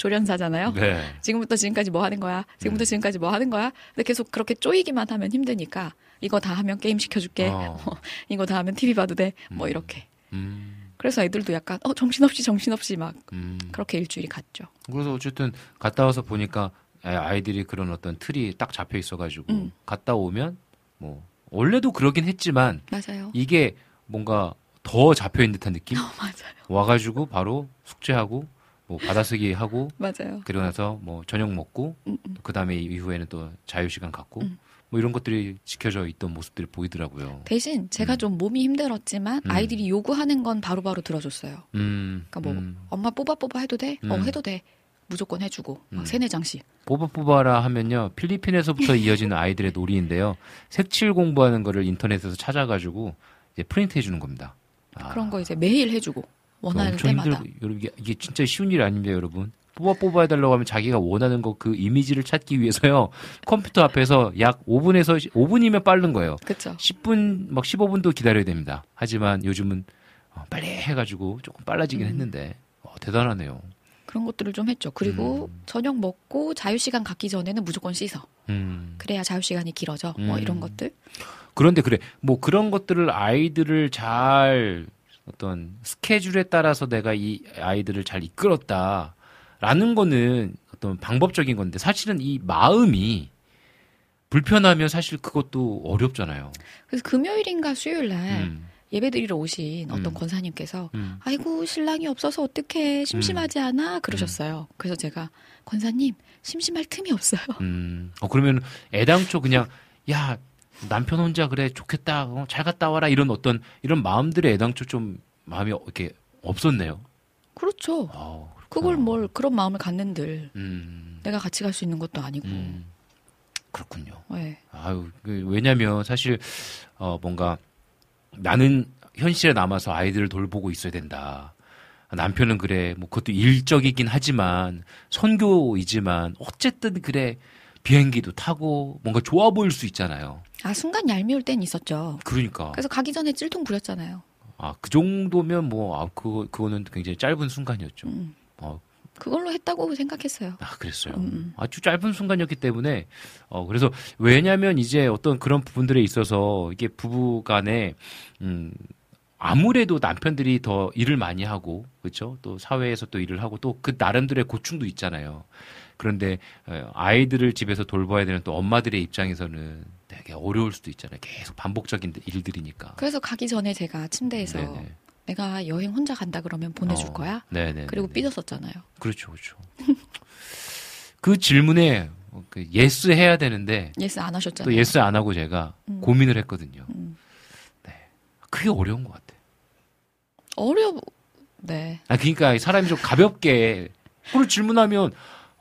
조련사잖아요. 네. 지금부터 지금까지 뭐 하는 거야? 지금부터 음. 지금까지 뭐 하는 거야? 근데 계속 그렇게 쪼이기만 하면 힘드니까 이거 다 하면 게임 시켜줄게. 어. 뭐 이거 다 하면 TV 봐도 돼. 뭐 음. 이렇게. 음, 그래서 애들도 약간 어 정신없이 정신없이 막 음. 그렇게 일주일이 갔죠. 그래서 어쨌든 갔다 와서 보니까 아- 아이들이 그런 어떤 틀이 딱 잡혀 있어가지고 음. 갔다 오면 뭐 원래도 그러긴 했지만 맞아요. 이게 뭔가 더 잡혀 있는 듯한 느낌? 어, 맞아요. 와가지고 바로 숙제하고 뭐 받아쓰기 하고 맞아요. 그러고 나서 뭐 저녁 먹고 음, 음. 그 다음에 이후에는 또 자유 시간 갖고 음. 뭐 이런 것들이 지켜져 있던 모습들이 보이더라고요. 대신 제가 음. 좀 몸이 힘들었지만 음. 아이들이 요구하는 건 바로바로 들어줬어요. 음, 그러니까 뭐 음. 엄마 뽑아 뽑아 해도 돼? 어 음. 해도 돼. 무조건 해주고 막 음. 세네 장씩. 뽑아 뽑아라 하면요 필리핀에서부터 이어지는 아이들의 놀이인데요 색칠 공부하는 거를 인터넷에서 찾아가지고 이제 프린트 해주는 겁니다. 아, 그런 거 이제 매일 해주고 원하는 엄청 때마다. 힘들고 여러분 이게, 이게 진짜 쉬운 일이 아닙니다 여러분. 뽑아 뽑아 해달라고 하면 자기가 원하는 거 그 이미지를 찾기 위해서요 컴퓨터 앞에서 약 5분에서 5분이면 빠른 거예요. 그렇죠. 10분 막 15분도 기다려야 됩니다. 하지만 요즘은 어, 빨리 해가지고 조금 빨라지긴 음. 했는데 어, 대단하네요. 그런 것들을 좀 했죠. 그리고 음. 저녁 먹고 자유 시간 갖기 전에는 무조건 씻어. 음. 그래야 자유 시간이 길어져. 뭐 음. 이런 것들. 그런데 그래 뭐 그런 것들을 아이들을 잘 어떤 스케줄에 따라서 내가 이 아이들을 잘 이끌었다라는 거는 어떤 방법적인 건데 사실은 이 마음이 불편하면 사실 그것도 어렵잖아요. 그래서 금요일인가 수요일 날 음, 예배드리러 오신 어떤 음. 권사님께서 음, 아이고 신랑이 없어서 어떡해 심심하지 않아 그러셨어요. 그래서 제가 권사님 심심할 틈이 없어요. 음. 어 그러면 애당초 그냥 야 남편 혼자 그래 좋겠다 어, 잘 갔다 와라 이런 어떤 이런 마음들이 애당초 좀 마음이 이렇게 없었네요. 그렇죠. 아. 그걸 뭘 그런 마음을 갖는들 음, 내가 같이 갈 수 있는 것도 아니고. 음, 그렇군요. 네. 아유, 그, 왜냐면 사실, 어, 뭔가 나는 현실에 남아서 아이들을 돌보고 있어야 된다. 남편은 그래, 뭐 그것도 일적이긴 하지만, 선교이지만, 어쨌든 그래, 비행기도 타고, 뭔가 좋아 보일 수 있잖아요. 아 순간 얄미울 땐 있었죠. 그러니까. 그래서 가기 전에 찔통 부렸잖아요. 아, 그 정도면 뭐, 아, 그거, 그거는 굉장히 짧은 순간이었죠. 음. 어, 그걸로 했다고 생각했어요. 아, 그랬어요. 음. 아주 짧은 순간이었기 때문에, 어, 그래서, 왜냐면 이제 어떤 그런 부분들에 있어서, 이게 부부 간에, 음, 아무래도 남편들이 더 일을 많이 하고, 그렇죠? 또 사회에서 또 일을 하고, 또 그 나름대로의 고충도 있잖아요. 그런데, 어, 아이들을 집에서 돌봐야 되는 또 엄마들의 입장에서는 되게 어려울 수도 있잖아요. 계속 반복적인 일들이니까. 그래서 가기 전에 제가 침대에서 네네. 내가 여행 혼자 간다 그러면 보내줄 어, 거야. 네네. 그리고 삐졌었잖아요. 그렇죠, 그렇죠. 그 질문에 그 yes 해야 되는데, yes 안 하셨잖아요. 또 yes 안 하고 제가 음. 고민을 했거든요. 음. 그게 어려운 것 같아. 어려. 네. 아, 그러니까 사람이 좀 가볍게 그걸 질문하면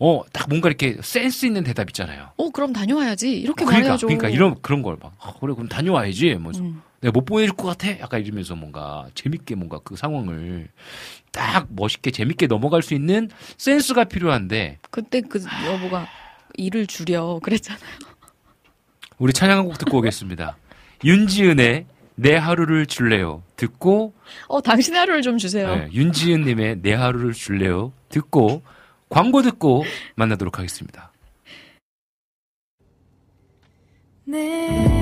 어, 딱 뭔가 이렇게 센스 있는 대답 있잖아요. 어 그럼 다녀와야지 이렇게 그러니까, 말해야죠. 그러니까 이런 그런 걸 막, 아, 그래 그럼 다녀와야지. 뭐 음. 내가 못 보내줄 것 같아. 약간 이러면서 뭔가 재밌게 뭔가 그 상황을 딱 멋있게 재밌게 넘어갈 수 있는 센스가 필요한데 그때 그 여보가 일을 줄여 그랬잖아요. 우리 찬양 한곡 듣고 오겠습니다. 윤지은의 내 하루를 줄래요. 듣고 어 당신의 하루를 좀 주세요. 네, 윤지은님의 내 하루를 줄래요. 듣고 광고 듣고 만나도록 하겠습니다. 내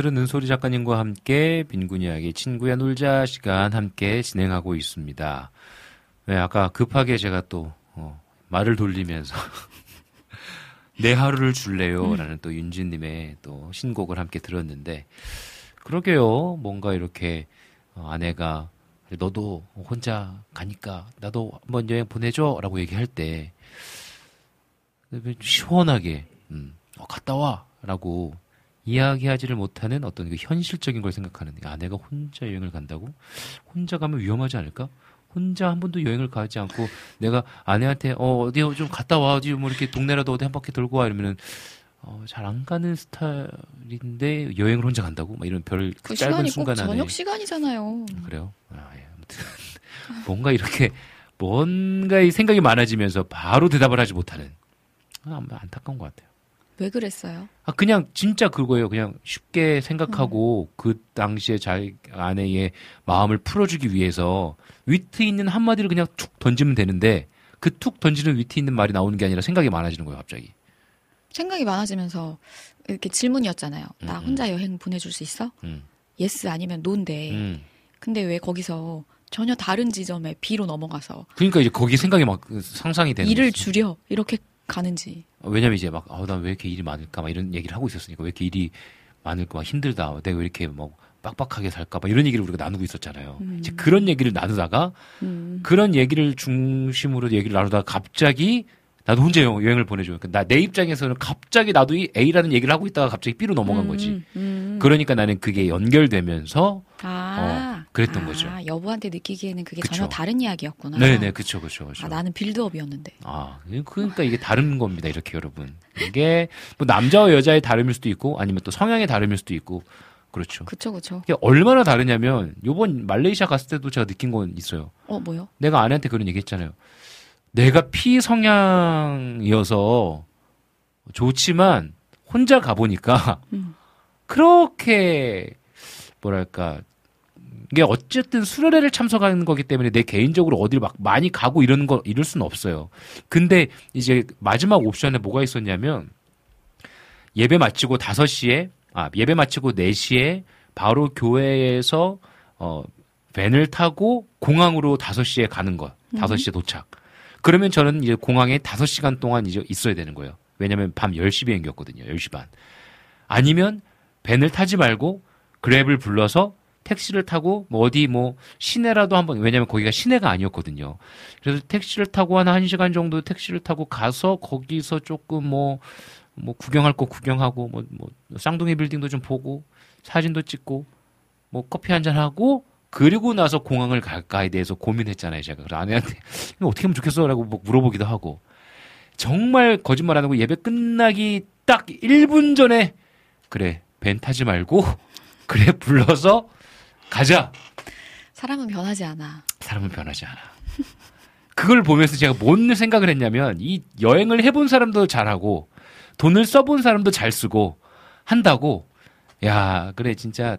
오늘은 은소리 작가님과 함께 빈군 이야기 친구야 놀자 시간 함께 진행하고 있습니다. 네, 아까 급하게 제가 또 어, 말을 돌리면서 내 하루를 줄래요? 라는 또 윤진님의 또 신곡을 함께 들었는데 그러게요. 뭔가 이렇게 어, 아내가 너도 혼자 가니까 나도 한번 여행 보내줘 라고 얘기할 때 시원하게 음, 어, 갔다 와 라고 이야기하지를 못하는 어떤 그 현실적인 걸 생각하는 아 내가 혼자 여행을 간다고 혼자 가면 위험하지 않을까? 혼자 한 번도 여행을 가지 않고 내가 아내한테 어 어디 좀 갔다 와 어디 뭐 이렇게 동네라도 어디 한 바퀴 돌고 와 이러면은 어, 잘 안 가는 스타일인데 여행을 혼자 간다고 막 이런 별 그 짧은 순간 안에 저녁 시간이잖아요. 그래요? 아, 예. 아무튼 뭔가 이렇게 뭔가 이 생각이 많아지면서 바로 대답을 하지 못하는 아, 안타까운 것 같아요. 왜 그랬어요? 아 그냥 진짜 그거예요. 그냥 쉽게 생각하고 그 당시에 자기 아내의 마음을 풀어주기 위해서 위트 있는 한마디를 그냥 툭 던지면 되는데 그 툭 던지는 위트 있는 말이 나오는 게 아니라 생각이 많아지는 거예요. 갑자기. 생각이 많아지면서 이렇게 질문이었잖아요. 나 음, 혼자 여행 보내줄 수 있어? 음. yes 아니면 no인데. 음. 근데 왜 거기서 전혀 다른 지점에 B로 넘어가서 그러니까 이제 거기 생각이 막 상상이 되는 일을 거지. 줄여 이렇게 가는지. 왜냐면 이제 막, 아, 난왜 이렇게 일이 많을까? 막 이런 얘기를 하고 있었으니까. 왜 이렇게 일이 많을까? 막 힘들다. 내가 왜 이렇게 뭐 빡빡하게 살까? 막 이런 얘기를 우리가 나누고 있었잖아요. 음. 이제 그런 얘기를 나누다가 음. 그런 얘기를 중심으로 얘기를 나누다가 갑자기 나도 혼자 여- 여행을 보내줘. 나내 입장에서는 갑자기 나도 이 A라는 얘기를 하고 있다가 갑자기 B로 넘어간 거지. 음. 그러니까 나는 그게 연결되면서 아, 어, 그랬던 아, 거죠. 여보한테 느끼기에는 그게 그쵸. 전혀 다른 이야기였구나. 네네, 그쵸, 그쵸, 그쵸. 아, 나는 빌드업이었는데. 아, 그러니까 이게 다른 겁니다. 이렇게 여러분. 이게 뭐 남자와 여자의 다름일 수도 있고 아니면 또 성향의 다름일 수도 있고 그렇죠. 그쵸, 그쵸. 이게 얼마나 다르냐면 요번 말레이시아 갔을 때도 제가 느낀 건 있어요. 어, 뭐요? 내가 아내한테 그런 얘기 했잖아요. 내가 피 성향이어서 좋지만 혼자 가보니까 음. 그렇게 뭐랄까 이게 어쨌든 수련회를 참석하는 거기 때문에 내 개인적으로 어디를 막 많이 가고 이러는 거 이럴 수는 없어요. 근데 이제 마지막 옵션에 뭐가 있었냐면 예배 마치고 5시에 아 예배 마치고 4시에 바로 교회에서 어 밴을 타고 공항으로 5시에 가는 거. 음. 5시에 도착. 그러면 저는 이제 공항에 5시간 동안 이제 있어야 되는 거예요. 왜냐면 밤 10시 비행기였거든요. 10시 반. 아니면 밴을 타지 말고 그랩을 불러서 택시를 타고 뭐 어디 뭐 시내라도 한번 왜냐면 거기가 시내가 아니었거든요. 그래서 택시를 타고 한 1시간 정도 택시를 타고 가서 거기서 조금 뭐뭐 구경할 거 구경하고 뭐, 뭐 쌍둥이 빌딩도 좀 보고 사진도 찍고 뭐 커피 한 잔 하고 그리고 나서 공항을 갈까에 대해서 고민했잖아요, 제가. 그래서 아내한테 어떻게 하면 좋겠어라고 뭐 물어보기도 하고. 정말 거짓말 안 하고 예배 끝나기 딱 1분 전에 그래, 벤 타지 말고 그래 불러서 가자. 사람은 변하지 않아. 사람은 변하지 않아. 그걸 보면서 제가 뭔 생각을 했냐면 이 여행을 해본 사람도 잘하고 돈을 써본 사람도 잘 쓰고 한다고 야 그래 진짜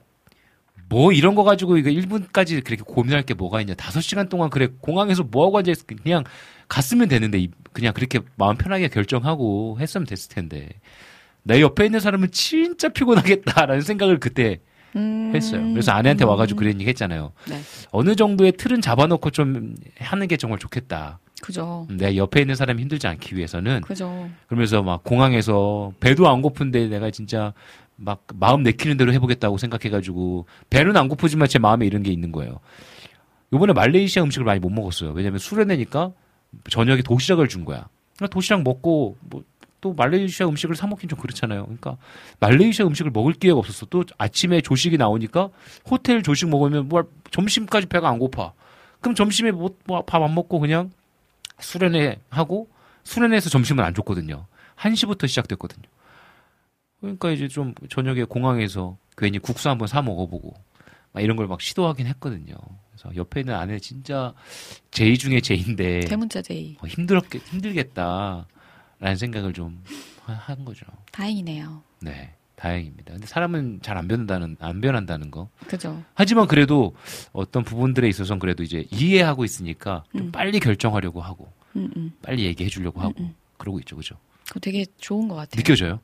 뭐 이런 거 가지고 이거 1분까지 그렇게 고민할 게 뭐가 있냐. 5시간 동안 그래 공항에서 뭐 하고 앉아있어. 그냥 갔으면 되는데 이- 그냥 그렇게 마음 편하게 결정하고 했으면 됐을 텐데 내 옆에 있는 사람은 진짜 피곤하겠다라는 생각을 그때 음. 했어요. 그래서 아내한테 와가지고 그런 얘기 했잖아요. 네. 어느 정도의 틀은 잡아놓고 좀 하는 게 정말 좋겠다. 그죠. 내 옆에 있는 사람이 힘들지 않기 위해서는 그죠. 그러면서 막 공항에서 배도 안 고픈데 내가 진짜 막 마음 내키는 대로 해보겠다고 생각해가지고 배는 안 고프지만 제 마음에 이런 게 있는 거예요. 요번에 말레이시아 음식을 많이 못 먹었어요. 왜냐면 수련회니까 저녁에 도시락을 준 거야. 그러니까 도시락 먹고 뭐 또 말레이시아 음식을 사 먹긴 좀 그렇잖아요. 그러니까 말레이시아 음식을 먹을 기회가 없었어. 또 아침에 조식이 나오니까 호텔 조식 먹으면 뭐 점심까지 배가 안 고파. 그럼 점심에 뭐 밥 안 먹고 그냥 수련회 하고 수련회에서 점심은 안 줬거든요. 1시부터 시작됐거든요. 그러니까 이제 좀 저녁에 공항에서 괜히 국수 한번 사 먹어보고 막 이런 걸 막 시도하긴 했거든요. 그래서 옆에 있는 아내 진짜 제이 중에 제인데 대문자 제이. 어, 힘들었겠 힘들겠다 라는 생각을 좀 한 거죠. 다행이네요. 네, 다행입니다. 근데 사람은 잘 안 변한다는 안 변한다는 거. 그죠. 하지만 그래도 어떤 부분들에 있어서는 그래도 이제 이해하고 있으니까 좀 음. 빨리 결정하려고 하고 음, 음. 빨리 얘기해 주려고 하고 음. 그러고 있죠, 그죠? 그거 되게 좋은 것 같아요. 느껴져요?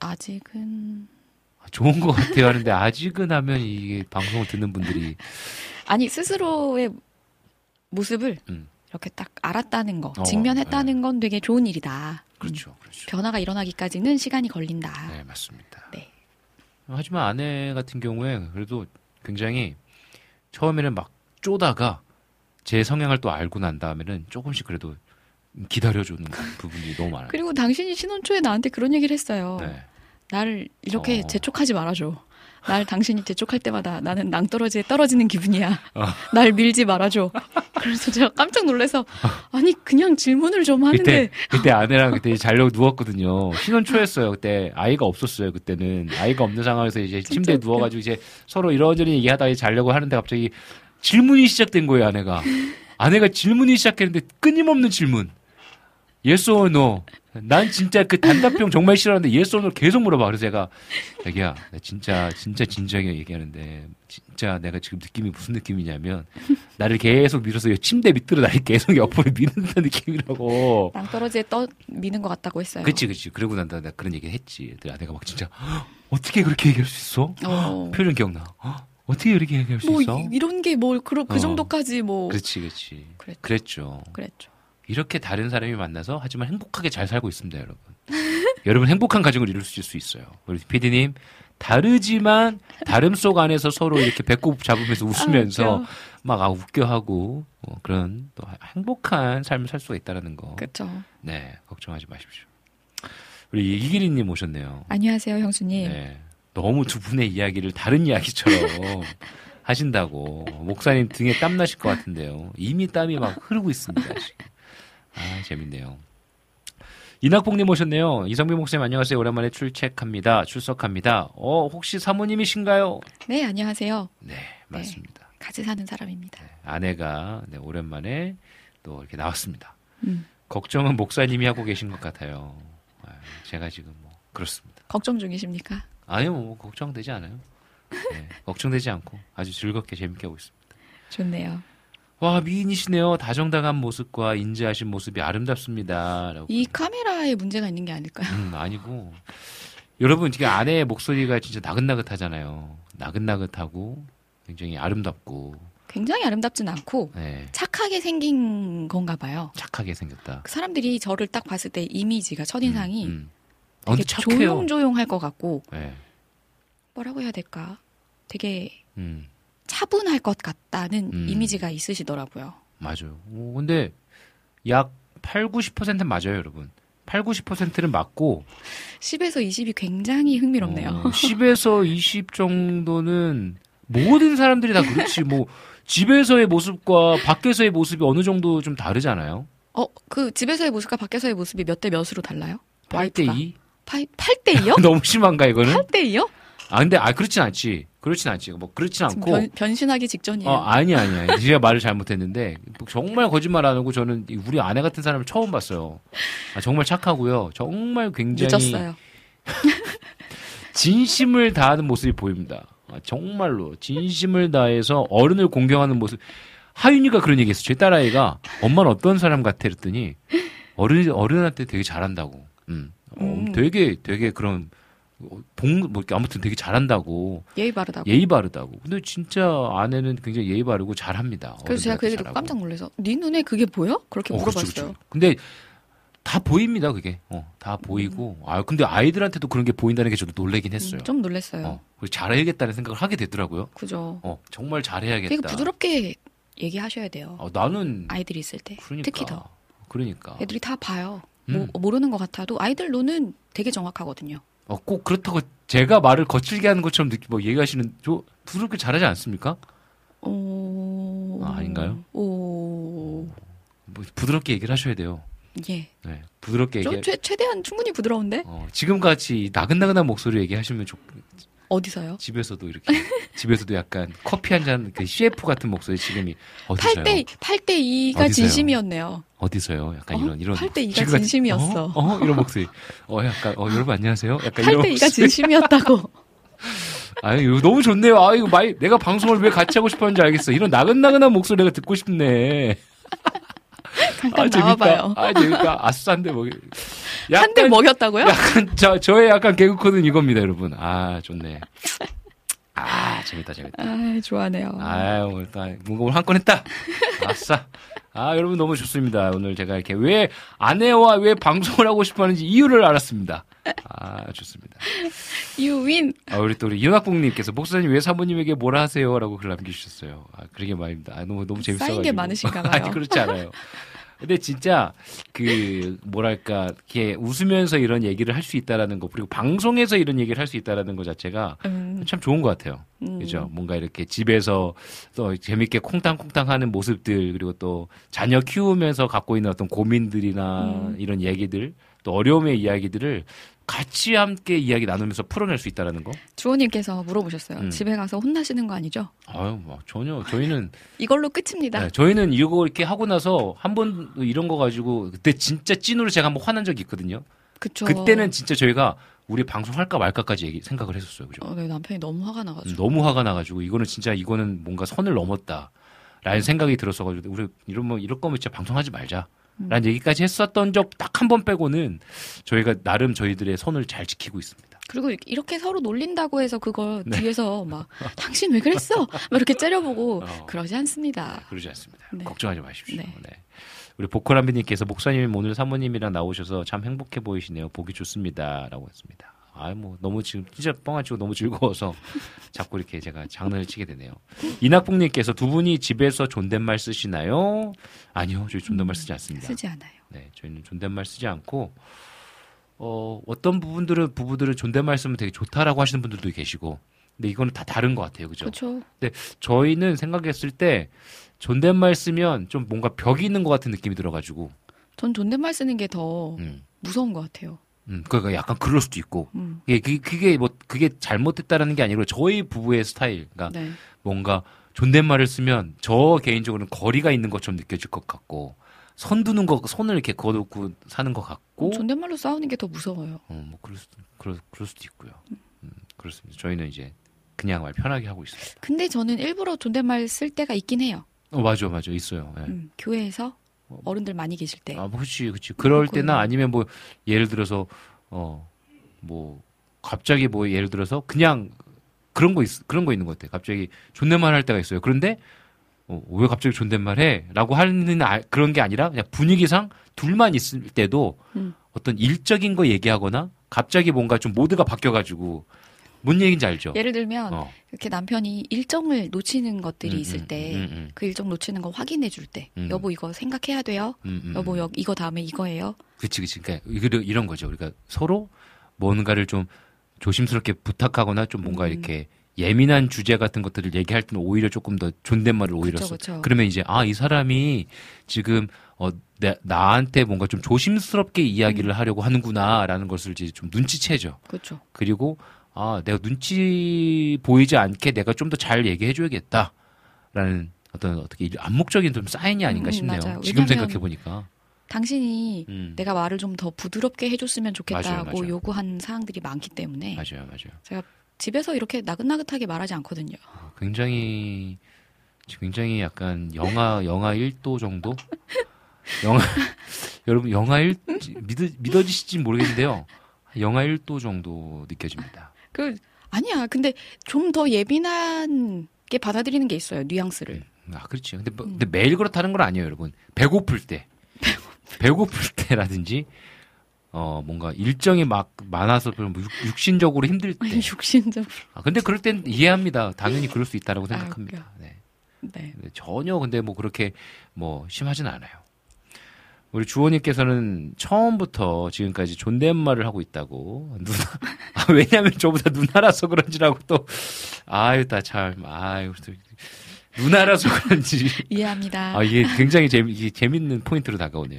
아직은 아, 좋은 것 같아요 하는데 아직은 하면 이게 방송을 듣는 분들이 아니 스스로의 모습을 음. 이렇게 딱 알았다는 거, 어, 직면했다는 건 되게 좋은 일이다. 그렇죠, 음. 변화가 일어나기까지는 시간이 걸린다. 네 맞습니다. 네. 하지만 아내 같은 경우에 그래도 굉장히 처음에는 막 쪼다가 제 성향을 또 알고 난 다음에는 조금씩 그래도 기다려주는 부분이 너무 많아요. 그리고 당신이 신혼 초에 나한테 그런 얘기를 했어요. 네. 나를 이렇게 어. 재촉하지 말아줘. 날 당신이 재촉할 때마다 나는 낭떠러지에 떨어지는 기분이야. 어. 날 밀지 말아줘. 그래서 제가 깜짝 놀라서 아니 그냥 질문을 좀 하는데 그때 그때 아내랑 그때 자려고 누웠거든요. 신혼 초였어요. 그때 아이가 없었어요. 그때는 아이가 없는 상황에서 이제 침대에. 누워가지고 이제 서로 이러저리 얘기하다가 이제 자려고 하는데 갑자기 질문이 시작된 거예요. 아내가 아내가 질문이 시작했는데 끊임없는 질문. Yes or no. 난 진짜 그 단답형 정말 싫어하는데 yes or no 계속 물어봐. 그래서 제가 자기야, 나 진짜 진짜 진지하게 얘기하는데 진짜 내가 지금 느낌이 무슨 느낌이냐면 나를 계속 밀어서 이 침대 밑으로 나를 계속 옆으로 미는 듯한 느낌이라고. 낭떠러지에 떠 미는 것 같다고 했어요. 그치, 그치. 그러고 난 다음에 내가 그런 얘기 했지. 아내가 막 진짜, "헉, 어떻게 그렇게 얘기할 수 있어? 어. 표정 기억나. "헉, 어떻게 그렇게 얘기할 수 뭐 있어? 이- 이런 게 뭘 그, 그 어. 정도까지 뭐 그렇지, 그렇지. 그랬죠. 그랬죠. 그랬죠. 이렇게 다른 사람이 만나서 하지만 행복하게 잘 살고 있습니다, 여러분. 여러분 행복한 가정을 이룰 수 있어요. 우리 PD님, 다르지만 다름 속 안에서 서로 이렇게 배꼽 잡으면서 웃으면서 웃겨. 막 아, 웃겨하고 어, 그런 또 행복한 삶을 살 수가 있다는 거. 그렇죠. 네, 걱정하지 마십시오. 우리 이기리님 오셨네요. 안녕하세요, 형수님. 네. 너무 두 분의 이야기를 다른 이야기처럼 하신다고. 목사님 등에 땀 나실 것 같은데요. 이미 땀이 막 흐르고 있습니다, 지금. 아, 재밌네요. 이낙봉님 오셨네요. 이성빈 목사님 안녕하세요. 오랜만에 출첵합니다. 출석합니다. 어, 혹시 사모님이신가요? 네, 안녕하세요. 네, 맞습니다. 같이 사는 사람입니다. 아내가 네, 오랜만에 또 이렇게 나왔습니다. 음. 걱정은 목사님이 하고 계신 것 같아요. 아, 제가 지금 뭐 그렇습니다. 걱정 중이십니까? 아니요, 뭐 걱정되지 않아요. 네, 걱정되지 않고 아주 즐겁게 재밌게 하고 있습니다. 좋네요. 와 미인이시네요. 다정다감한 모습과 인지하신 모습이 아름답습니다. 라고. 이 카메라에 문제가 있는 게 아닐까요? 음, 아니고 여러분 지금 아내의 목소리가 진짜 나긋나긋하잖아요. 나긋나긋하고 굉장히 아름답고 굉장히 아름답진 않고 네, 착하게 생긴 건가 봐요. 착하게 생겼다. 그 사람들이 저를 딱 봤을 때 이미지가 첫인상이 음. 어, 되게 착해요. 조용조용할 것 같고 네, 뭐라고 해야 될까? 되게 음, 차분할 것 같다는 음. 이미지가 있으시더라고요. 맞아요. 오, 근데 약 8, 90%는 맞아요, 여러분. 8, 90%는 맞고 10에서 20이 굉장히 흥미롭네요. 어, 10에서 20 정도는 모든 사람들이 다 그렇지. 뭐 집에서의 모습과 밖에서의 모습이 어느 정도 좀 다르잖아요. 어, 그 집에서의 모습과 밖에서의 모습이 몇 대 몇으로 달라요? 8대 2? 8, 8대 2요? 너무 심한가 이거는? 8대 2요? 아 근데 아 그렇진 않지. 그렇진 않지. 뭐 그렇진 않고. 변, 변신하기 직전이에요. 어 아니 아니 아니. 제가 말을 잘못했는데 정말 거짓말 안 하고 저는 이 우리 아내 같은 사람을 처음 봤어요. 아, 정말 착하고요. 정말 굉장히 늦었어요. 진심을 다하는 모습이 보입니다. 아, 정말로 진심을 다해서 어른을 공경하는 모습. 하윤이가 그런 얘기했어. 제 딸아이가 엄마는 어떤 사람 같아 그랬더니 어른 어른한테 되게 잘한다고. 음. 어, 음. 되게 되게 그런 봉뭐 이렇게 아무튼 되게 잘한다고. 예의 바르다고. 예의 바르다고. 근데 진짜 아내는 굉장히 예의 바르고 잘합니다. 그래서 제가 그 얘기 듣고. 깜짝 놀라서 네 눈에 그게 보여? 그렇게 어, 그렇죠, 물어봤어요. 그렇죠. 근데 다 보입니다, 그게. 어, 다 보이고. 아, 근데 아이들한테도 그런 게 보인다는 게 저도 놀라긴 했어요. 음, 좀 놀랐어요. 어, 잘해야겠다는 생각을 하게 되더라고요. 그죠. 어, 정말 잘해야겠다. 되게 부드럽게 얘기하셔야 돼요. 어, 나는 아이들이 있을 때. 그러니까. 특히 더. 그러니까. 애들이 다 봐요. 음. 뭐, 모르는 것 같아도 아이들 눈은 되게 정확하거든요. 어, 꼭 그렇다고 제가 말을 거칠게 하는 것처럼 느끼, 뭐 얘기하시는, 저 부드럽게 잘하지 않습니까? 오... 아, 아닌가요? 오... 뭐 부드럽게 얘기를 하셔야 돼요. 예. 네, 부드럽게 저 얘기. 최, 최대한 충분히 부드러운데? 어, 지금 같이 나긋나긋한 목소리 얘기하시면 좋, 어디서요? 집에서도 이렇게 집에서도 약간 커피 한 잔 그 CF 같은 목소리 지금이 어디서요? 8대, 8대 2가 어디서요? 진심이었네요. 어디서요? 약간 어? 이런 이런 8대 2가 지금같이- 진심이었어. 어? 어? 이런 목소리. 어 약간 어 여러분 안녕하세요. 약간 이런 8대 2가 목소리. 진심이었다고. 아유 이거 너무 좋네요. 아 이거 마이 내가 방송을 왜 같이 하고 싶었는지 알겠어. 이런 나긋나긋한 목소리 내가 듣고 싶네. 잠깐 아, 재밌다. 나와봐요. 아 재밌다. 아싸한데 뭐. 한대 먹였다고요? 약간 저 저의 약간 개그 코드는 이겁니다, 여러분. 아 좋네. 아 재밌다 재밌다. 아, 좋아하네요. 아유, 오늘 또 뭔가 오늘 한건 했다. 아싸. 아, 여러분 너무 좋습니다. 오늘 제가 이렇게 왜 아내와 왜 방송을 하고 싶어 하는지 이유를 알았습니다. 아, 좋습니다. 유윈. 아, 우리 또 우리 이은학봉님께서 목사님 왜 사모님에게 뭐라 하세요? 라고 글 남겨주셨어요. 아, 그러게 말입니다. 아, 너무, 너무 재밌어가지고. 쌓인 게 많으신가 봐요. 아니, 그렇지 않아요. 근데 진짜 그 뭐랄까 이렇게 웃으면서 이런 얘기를 할 수 있다라는 거 그리고 방송에서 이런 얘기를 할 수 있다라는 것 자체가 음. 참 좋은 것 같아요. 음. 그죠? 뭔가 이렇게 집에서 또 재밌게 콩탕콩탕 하는 모습들, 그리고 또 자녀 키우면서 갖고 있는 어떤 고민들이나 음. 이런 얘기들, 또 어려움의 이야기들을 같이 함께 이야기 나누면서 풀어낼 수 있다라는 거. 주호님께서 물어보셨어요. 음. 집에 가서 혼나시는 거 아니죠? 아유, 뭐 전혀 저희는 이걸로 끝입니다. 네, 저희는 이거 이렇게 하고 나서 한 번 이런 거 가지고 그때 진짜 찐으로 제가 한 번 화난 적이 있거든요. 그쵸. 그때는 진짜 저희가 우리 방송 할까 말까까지 얘기 생각을 했었어요. 그죠? 어, 네, 남편이 너무 화가 나가지고. 너무 화가 나가지고 이거는 진짜 이거는 뭔가 선을 넘었다 라는 생각이 들었어가지고 우리 이런 뭐 이럴 거면 진짜 방송하지 말자. 라는 얘기까지 했었던 적 딱 한 번 빼고는 저희가 나름 저희들의 선을 잘 지키고 있습니다. 그리고 이렇게 서로 놀린다고 해서 그걸 네. 뒤에서 막 당신 왜 그랬어? 막 이렇게 째려보고 어. 그러지 않습니다. 그러지 않습니다. 네. 걱정하지 마십시오. 네. 네. 우리 보컬 한비님께서 목사님 오늘 사모님이랑 나오셔서 참 행복해 보이시네요. 보기 좋습니다라고 했습니다. 아, 뭐 너무 지금 진짜 뻥아치고 너무 즐거워서 자꾸 이렇게 제가 장난을 치게 되네요. 이낙봉님께서 두 분이 집에서 존댓말 쓰시나요? 아니요, 저희 존댓말 쓰지 않습니다. 쓰지 않아요. 네, 저희는 존댓말 쓰지 않고 어, 어떤 부분들은 부부들은 존댓말 쓰면 되게 좋다라고 하시는 분들도 계시고, 근데 이거는 다 다른 것 같아요, 그죠? 그렇죠. 근데 저희는 생각했을 때 존댓말 쓰면 좀 뭔가 벽이 있는 것 같은 느낌이 들어가지고, 전 존댓말 쓰는 게 더 음. 무서운 것 같아요. 음, 그러니까 약간 그럴 수도 있고. 음. 예, 그게, 그게 뭐 그게 잘못됐다라는 게 아니고 저희 부부의 스타일. 그러니까 네. 뭔가 존댓말을 쓰면 저 개인적으로는 거리가 있는 것처럼 느껴질 것 같고 손 두는 거 손을 이렇게 거두고 사는 것 같고 존댓말로 싸우는 게 더 무서워요. 어, 뭐 그럴 수도 그럴, 그럴 수도 있고요. 음, 그렇습니다. 저희는 이제 그냥 말 편하게 하고 있습니다. 근데 저는 일부러 존댓말 쓸 때가 있긴 해요. 어, 맞아, 맞아, 있어요. 예. 음, 교회에서 어른들 많이 계실 때. 아, 그렇지, 그렇지. 그럴 그거요. 때나 아니면 뭐 예를 들어서 어 뭐 갑자기 뭐 예를 들어서 그냥 그런 거 있, 그런 거 있는 것 같아. 갑자기 존댓말 할 때가 있어요. 그런데 어, 왜 갑자기 존댓말 해? 라고 하는 아- 그런 게 아니라 그냥 분위기상 둘만 있을 때도 음. 어떤 일적인 거 얘기하거나 갑자기 뭔가 좀 모드가 바뀌어가지고 뭔 얘기인지 알죠? 예를 들면 어. 이렇게 남편이 일정을 놓치는 것들이 음, 있을 음, 때 음, 음. 그 일정 놓치는 거 확인해 줄때 음. 여보 이거 생각해야 돼요. 여보 음. 여, 이거 다음에 이거예요. 그치, 그치. 그러니까 이런, 거죠. 우리가 서로 뭔가를 좀 조심스럽게 부탁하거나 좀 뭔가 음. 이렇게 예민한 주제 같은 것들을 얘기할 때는 오히려 조금 더 존댓말을 오히려 그쵸, 써. 그쵸. 그러면 이제 아, 이 사람이 지금 어, 내, 나한테 뭔가 좀 조심스럽게 이야기를 음. 하려고 하는구나라는 것을 이제 좀 눈치채죠. 그렇죠. 그리고 아, 내가 눈치 보이지 않게 내가 좀 더 잘 얘기해 줘야겠다라는 어떤 어떻게 암묵적인 좀 사인이 아닌가 음, 싶네요. 맞아요. 지금 생각해 보니까. 당신이 음. 내가 말을 좀 더 부드럽게 해줬으면 좋겠다고 맞아요, 맞아요. 요구한 사항들이 많기 때문에 맞아요, 맞아요. 제가 집에서 이렇게 나긋나긋하게 말하지 않거든요. 굉장히 굉장히 약간 영하 영하 1도 정도? 영하 여러분 영하 1 믿어, 믿어지실지 모르겠는데요. 영하 1도 정도 느껴집니다. 그 아니야. 근데 좀 더 예민한 게 받아들이는 게 있어요. 뉘앙스를. 아, 그렇지. 근데, 뭐- 근데 매일 그렇다는 건 아니에요, 여러분. 배고플 때. 배고플 때라든지 어 뭔가 일정이 막 많아서 좀 육, 육신적으로 힘들 때. 육신적으로. 아, 근데 그럴 땐 이해합니다. 당연히 그럴 수 있다라고 생각합니다. 네. 네. 네, 전혀 근데 뭐 그렇게 뭐 심하진 않아요. 우리 주호님께서는 처음부터 지금까지 존댓말을 하고 있다고 누나 아, 왜냐하면 저보다 누나라서 그런지라고 또 아유 다참 아유 또 누나라서 그런지 이해합니다. 아 이게 굉장히 재미 이게 재밌는 포인트로 다가오네요.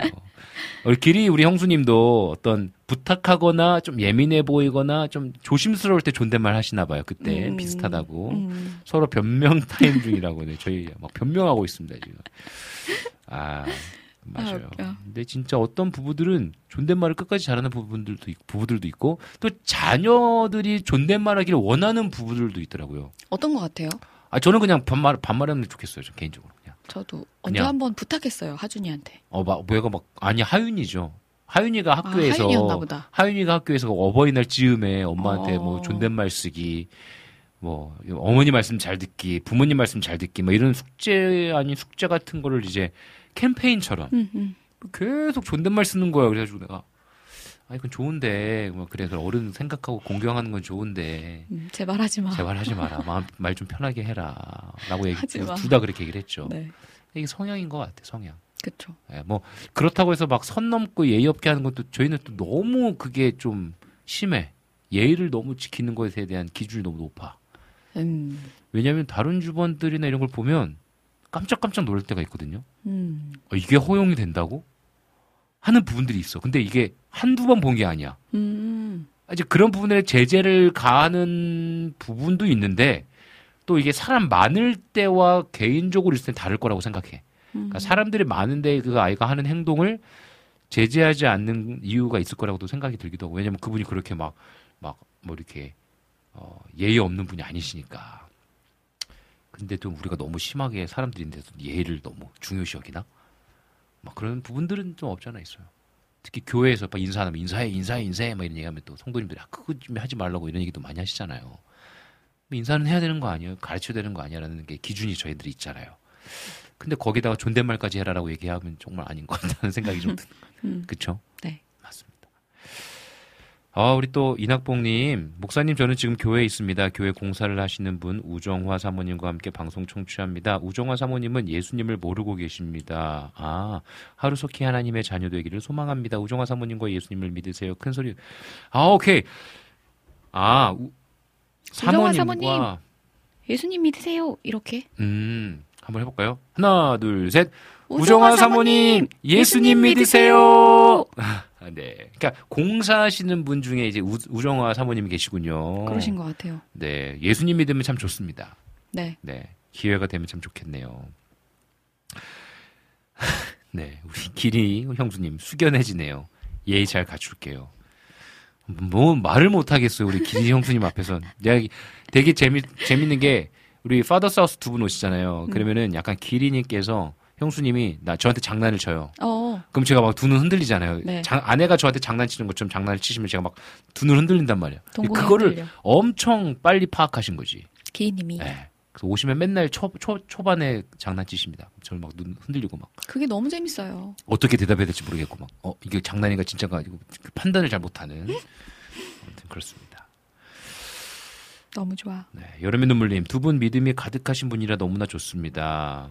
우리 길이 우리 형수님도 어떤 부탁하거나 좀 예민해 보이거나 좀 조심스러울 때 존댓말 하시나 봐요. 그때 음, 비슷하다고 음. 서로 변명 타임 중이라고 네 저희 막 변명하고 있습니다 지금. 아 맞아요. 아. 근데 진짜 어떤 부부들은 존댓말을 끝까지 잘하는 부분들도 있, 부부들도 있고 또 자녀들이 존댓말하기를 원하는 부부들도 있더라고요. 어떤 것 같아요? 아 저는 그냥 반말 반말하면 좋겠어요. 저 개인적으로 그냥. 저도 언제 그냥. 한번 부탁했어요. 하준이한테. 어, 막, 뭐가 막, 아니, 하윤이죠. 하윤이가 학교에서, 아, 하윤이었나 보다. 하윤이가 학교에서 어버이날 즈음에 엄마한테 어. 뭐 존댓말 쓰기, 뭐, 어머니 말씀 잘 듣기, 부모님 말씀 잘 듣기, 뭐 이런 숙제 아닌 숙제 같은 거를 이제 캠페인처럼 음, 음. 계속 존댓말 쓰는 거야. 그래가지고 내가, 아, 이건 좋은데, 뭐, 그래, 그 어른 생각하고 공경하는 건 좋은데, 음, 제발 하지 마. 제발 하지 마라. 말 좀 편하게 해라. 라고 얘기, 하지 마. 둘다 그렇게 얘기를 했죠. 네. 이게 성향인 것 같아, 성향. 그쵸. 예, 뭐 그렇다고 해서 막 선 넘고 예의 없게 하는 것도 저희는 또 너무 그게 좀 심해. 예의를 너무 지키는 것에 대한 기준이 너무 높아. 음. 왜냐하면 다른 주번들이나 이런 걸 보면 깜짝깜짝 놀랄 때가 있거든요. 음. 어, 이게 허용이 된다고? 하는 부분들이 있어. 근데 이게 한두 번 본 게 아니야. 음. 이제 그런 부분에 제재를 가하는 부분도 있는데 또 이게 사람 많을 때와 개인적으로 있을 때 다를 거라고 생각해. 그러니까 사람들이 많은데 그 아이가 하는 행동을 제재하지 않는 이유가 있을 거라고도 생각이 들기도 하고 왜냐면 그분이 그렇게 막 막 뭐 이렇게 어, 예의 없는 분이 아니시니까. 근데 좀 우리가 너무 심하게 사람들인데도 예의를 너무 중요시 여기나? 막 그런 부분들은 좀 없잖아 있어요. 특히 교회에서 막 인사하면 인사해 인사해 인사해 막 이런 얘기하면 또 성도님들이 아, 그거 좀 하지 말라고 이런 얘기도 많이 하시잖아요. 뭐 인사는 해야 되는 거 아니에요? 가르쳐야 되는 거 아니야라는 게 기준이 저희들이 있잖아요. 근데 거기다가 존댓말까지 해라라고 얘기하면 정말 아닌 것 같다는 생각이 좀 드는 음. 그쵸? 네. 아, 우리 또 이낙봉님, 목사님 저는 지금 교회에 있습니다. 교회 공사를 하시는 분 우정화 사모님과 함께 방송 청취합니다. 우정화 사모님은 예수님을 모르고 계십니다. 아, 하루속히 하나님의 자녀 되기를 소망합니다. 우정화 사모님과 예수님을 믿으세요. 큰 소리. 아, 오케이. 아, 우, 사모님과 사모님. 예수님 믿으세요. 이렇게. 음, 한번 해볼까요? 하나, 둘, 셋. 우정화 우정화 사모님, 사모님, 예수님 예수님 믿으세요. 아, 네. 그러니까 공사하시는 분 중에 이제 우, 우정화 사모님이 계시군요. 그러신 것 같아요. 네. 예수님 믿으면 참 좋습니다. 네. 네. 기회가 되면 참 좋겠네요. 네. 우리 길이 형수님 숙연해지네요. 예의 잘 갖출게요. 뭐 말을 못 하겠어요. 우리 길이 형수님 앞에선. 내가 이- 되게 재미 재밌는 게 우리 파더 사우스 두 분 오시잖아요. 그러면은 약간 길이님께서 형수님이 나 저한테 장난을 쳐요. 어. 그럼 제가 막 두 눈 흔들리잖아요. 네. 장- 아내가 저한테 장난치는 것처럼 장난을 치시면 제가 막 두 눈 흔들린단 말이에요. 그거를 흔들려. 엄청 빨리 파악하신 거지. 기인님이. 네. 그래서 오시면 맨날 초, 초, 초반에 장난치십니다. 저를 막 눈 흔들리고 막 그게 너무 재밌어요. 어떻게 대답해야 될지 모르겠고 막 어, 이게 장난인가 진짜가 아니고 그 판단을 잘 못하는 아무튼 그렇습니다. 너무 좋아. 네, 여름의 눈물님 두 분 믿음이 가득하신 분이라 너무나 좋습니다.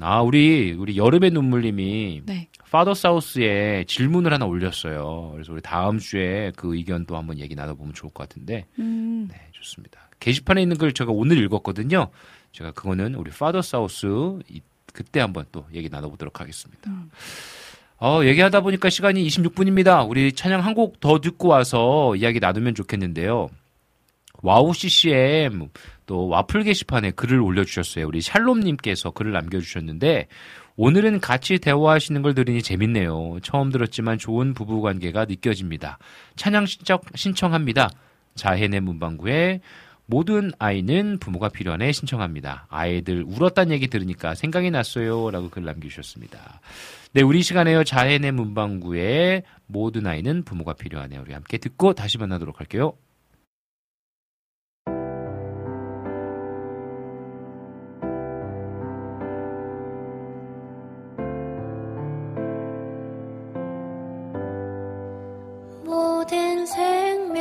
아 우리 우리 여름의 눈물님이 네. 파더 사우스에 질문을 하나 올렸어요. 그래서 우리 다음 주에 그 의견 또 한번 얘기 나눠보면 좋을 것 같은데 음. 네, 좋습니다. 게시판에 있는 걸 제가 오늘 읽었거든요. 제가 그거는 우리 Father's House 이- 그때 한번 또 얘기 나눠보도록 하겠습니다. 어, 얘기하다 보니까 시간이 26분입니다. 우리 찬양 한 곡 더 듣고 와서 이야기 나누면 좋겠는데요. 와우 CCM 또 와플 게시판에 글을 올려주셨어요. 우리 샬롬님께서 글을 남겨주셨는데 오늘은 같이 대화하시는 걸 들으니 재밌네요. 처음 들었지만 좋은 부부 관계가 느껴집니다. 찬양 신청, 신청합니다. 자해내 문방구에 모든 아이는 부모가 필요하네 신청합니다. 아이들 울었단 얘기 들으니까 생각이 났어요. 라고 글 남겨주셨습니다. 네, 우리 시간에요. 자해내 문방구에 모든 아이는 부모가 필요하네. 우리 함께 듣고 다시 만나도록 할게요.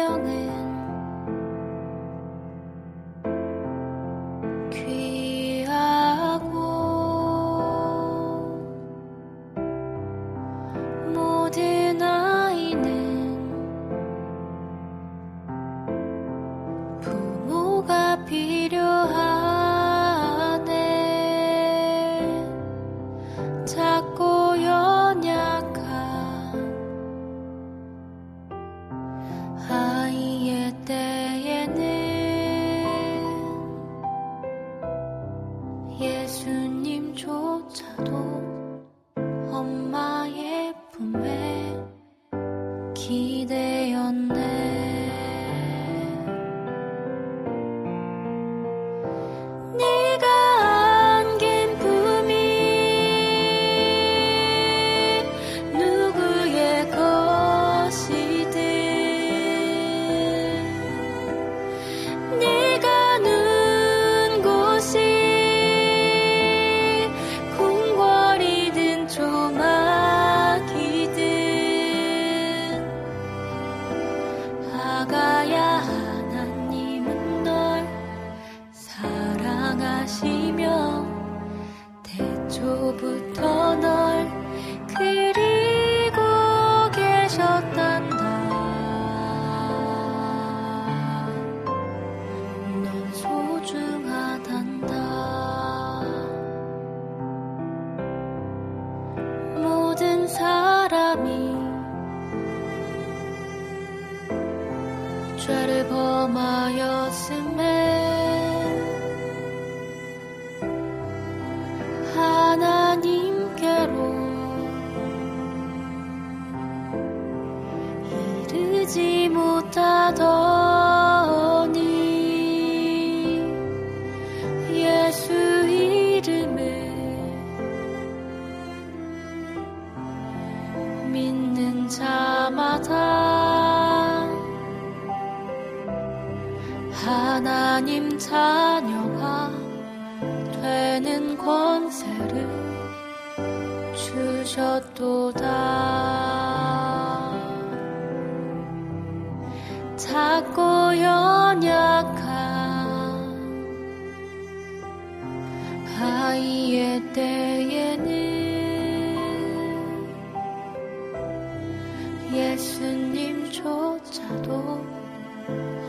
생명은 예수님조차도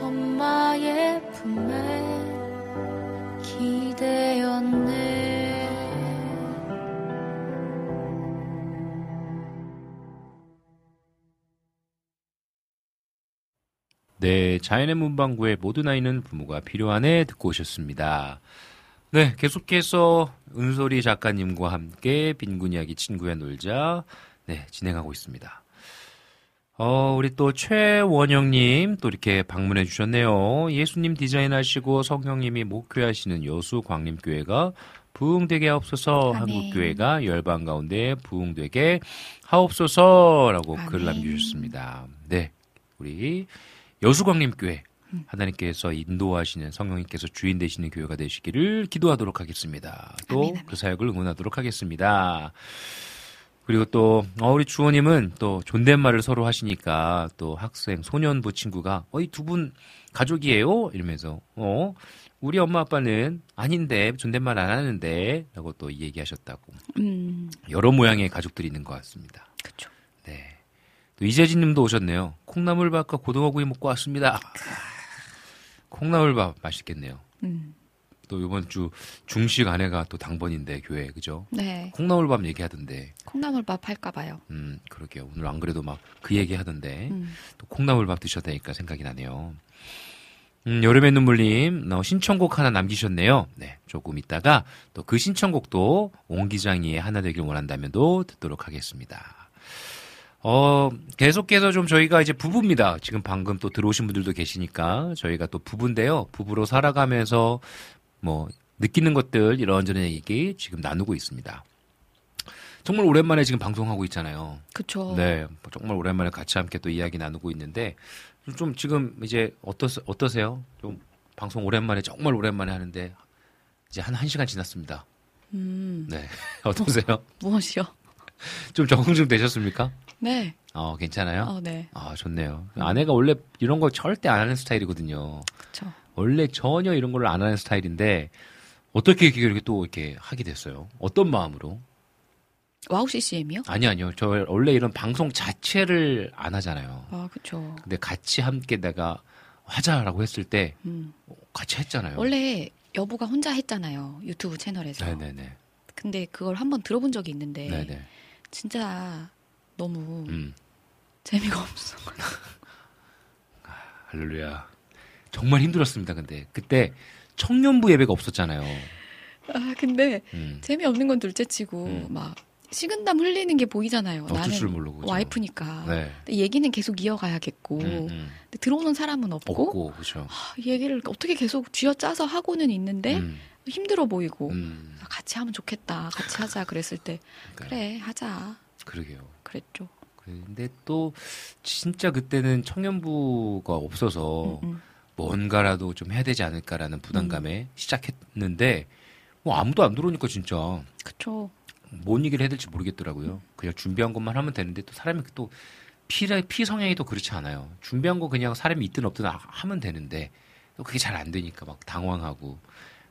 엄마의 품에 기대었네 네, 자연의 문방구에 모든 아이는 부모가 필요하네 듣고 오셨습니다. 네, 계속해서 은솔이 작가님과 함께 빈곤 이야기 친구야 놀자 네, 진행하고 있습니다. 어, 우리 또 최원영님 또 이렇게 방문해 주셨네요. 예수님 디자인하시고 성령님이 목회하시는 여수 광림교회가 부흥되게 하옵소서 아멘. 한국교회가 열방 가운데 부흥되게 하옵소서라고 글 아멘. 남겨주셨습니다. 네, 우리 여수광림교회 하나님께서 인도하시는 성령님께서 주인 되시는 교회가 되시기를 기도하도록 하겠습니다. 또 그 사역을 응원하도록 하겠습니다. 그리고 또 어, 우리 주호님은 또 존댓말을 서로 하시니까 또 학생 소년부 친구가 어이 두 분 가족이에요 이러면서 어 우리 엄마 아빠는 아닌데 존댓말 안 하는데라고 또 얘기하셨다고 음, 여러 모양의 가족들이 있는 것 같습니다. 그쵸. 네. 또 이재진님도 오셨네요. 콩나물밥과 고등어구이 먹고 왔습니다. 콩나물밥 맛있겠네요. 음, 또 이번 주 중식 아내가 또 당번인데 교회 그죠? 네. 콩나물밥 얘기하던데. 콩나물밥 할까 봐요. 음 그러게요. 오늘 안 그래도 막 그 얘기 하던데 음. 또 콩나물밥 드셨다니까 생각이 나네요. 음, 여름의 눈물님 어, 신청곡 하나 남기셨네요. 네, 조금 있다가 또 그 신청곡도 옹 기장이의 하나 되길 원한다면도 듣도록 하겠습니다. 어, 계속해서 좀 저희가 이제 부부입니다. 지금 방금 또 들어오신 분들도 계시니까 저희가 또 부부인데요. 부부로 살아가면서 뭐 느끼는 것들 이런저런 얘기 지금 나누고 있습니다. 정말 오랜만에 지금 방송하고 있잖아요. 그쵸. 네, 정말 오랜만에 같이 함께 또 이야기 나누고 있는데 좀- 좀 지금 이제 어떠 어떠세요? 좀 방송 오랜만에 정말 오랜만에 하는데 이제 한 1 시간 지났습니다. 음, 네. 어떠세요? 무엇이요? 좀 적응 좀 되셨습니까? 네. 어, 괜찮아요? 어, 네. 아, 좋네요. 아내가 원래 이런 거 절대 안 하는 스타일이거든요. 그쵸. 원래 전혀 이런 걸 안 하는 스타일인데 어떻게 이렇게 또 이렇게 하게 됐어요? 어떤 마음으로? 와우 CCM이요? 아니 아니요. 저 원래 이런 방송 자체를 안 하잖아요. 아, 그쵸. 근데 같이 함께 내가 하자라고 했을 때 음. 같이 했잖아요. 원래 여보가 혼자 했잖아요. 유튜브 채널에서. 네네네. 근데 그걸 한번 들어본 적이 있는데 네네. 진짜 너무 음. 재미가 없어. 할렐루야. 정말 힘들었습니다. 근데 그때 청년부 예배가 없었잖아요. 아, 근데 음. 재미없는 건 둘째치고 막 식은땀 흘리는 게 보이잖아요. 어쩔 나는 줄 모르고? 와이프니까. 네. 얘기는 계속 이어가야겠고. 음, 음. 들어오는 사람은 없고. 없고 그렇죠. 아, 얘기를 어떻게 계속 쥐어짜서 하고는 있는데 음. 힘들어 보이고 음. 같이 하면 좋겠다. 같이 하자 그랬을 때 그래 하자 그러게요. 그랬죠. 근데 또 진짜 그때는 청년부가 없어서 음, 뭔가라도 좀 해야 되지 않을까라는 부담감에 시작했는데 뭐 아무도 안 들어오니까 진짜 그쵸. 뭔 얘기를 해야 될지 모르겠더라고요. 그냥 준비한 것만 하면 되는데 또 사람이 또 피라 피 성향이 또 그렇지 않아요. 준비한 거 그냥 사람이 있든 없든 아- 하면 되는데 또 그게 잘 안 되니까 막 당황하고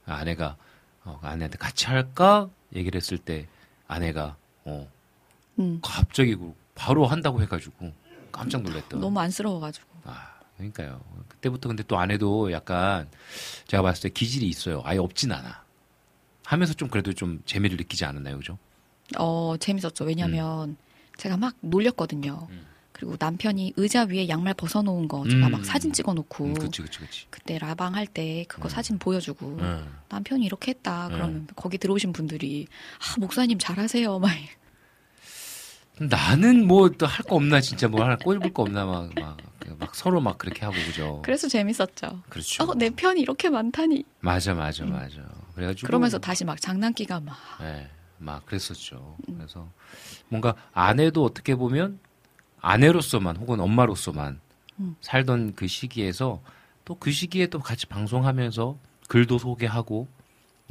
아내가 어, 아내한테 같이 할까 얘기를 했을 때 아내가 어 음. 갑자기 그 바로 한다고 해가지고 깜짝 놀랐던. 너무 안쓰러워가지고. 아, 그러니까요. 그때부터 근데 또 아내도 약간 제가 봤을 때 기질이 있어요. 아예 없진 않아. 하면서 좀 그래도 좀 재미를 느끼지 않았나요, 그죠? 어 재밌었죠. 왜냐면 제가 막 놀렸거든요. 음. 그리고 남편이 의자 위에 양말 벗어놓은 거 제가 음. 막 사진 찍어놓고 음, 그치, 그치, 그치. 그때 라방 할 때 그거 사진 보여주고 음. 남편이 이렇게 했다 음. 그러면 거기 들어오신 분들이 아 목사님 잘하세요 막 나는 뭐 또 할 거 없나 진짜 뭐 하나 꼴볼 거 없나 막, 막, 막 서로 막 그렇게 하고 그죠. 그래서 재밌었죠. 그렇죠. 어, 내 편이 이렇게 많다니. 맞아, 맞아, 맞아. 그래가지고 그러면서 다시 막 장난기가 막 네, 막 그랬었죠. 그래서 뭔가 아내도 어떻게 보면 아내로서만 혹은 엄마로서만 음. 살던 그 시기에서 또 그 시기에 또 같이 방송하면서 글도 소개하고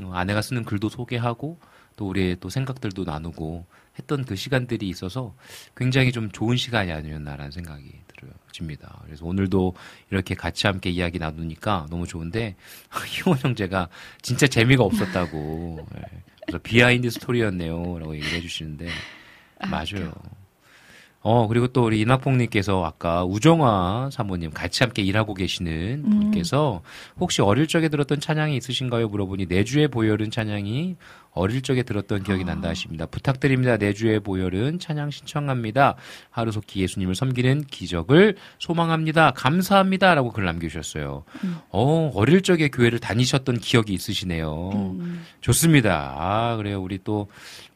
어, 아내가 쓰는 글도 소개하고 또 우리의 또 생각들도 나누고 했던 그 시간들이 있어서 굉장히 좀 좋은 시간이 아니었나라는 생각이 들어집니다. 그래서 오늘도 이렇게 같이 함께 이야기 나누니까 너무 좋은데 희원 형제가 진짜 재미가 없었다고 예. 그래서 behind story였네요라고 얘기를 해주시는데 맞아요. 어, 그리고 또 우리 이낙봉님께서 아까 우정화 사모님 같이 함께 일하고 계시는 음. 분께서 혹시 어릴 적에 들었던 찬양이 있으신가요? 물어보니 내주의 보혈은 찬양이 어릴 적에 들었던 기억이 난다 하십니다. 부탁드립니다. 내주의 보혈은 찬양 신청합니다. 하루속히 예수님을 섬기는 기적을 소망합니다. 감사합니다. 라고 글 남겨주셨어요. 어, 어릴 적에 교회를 다니셨던 기억이 있으시네요. 음. 좋습니다. 아, 그래요. 우리 또,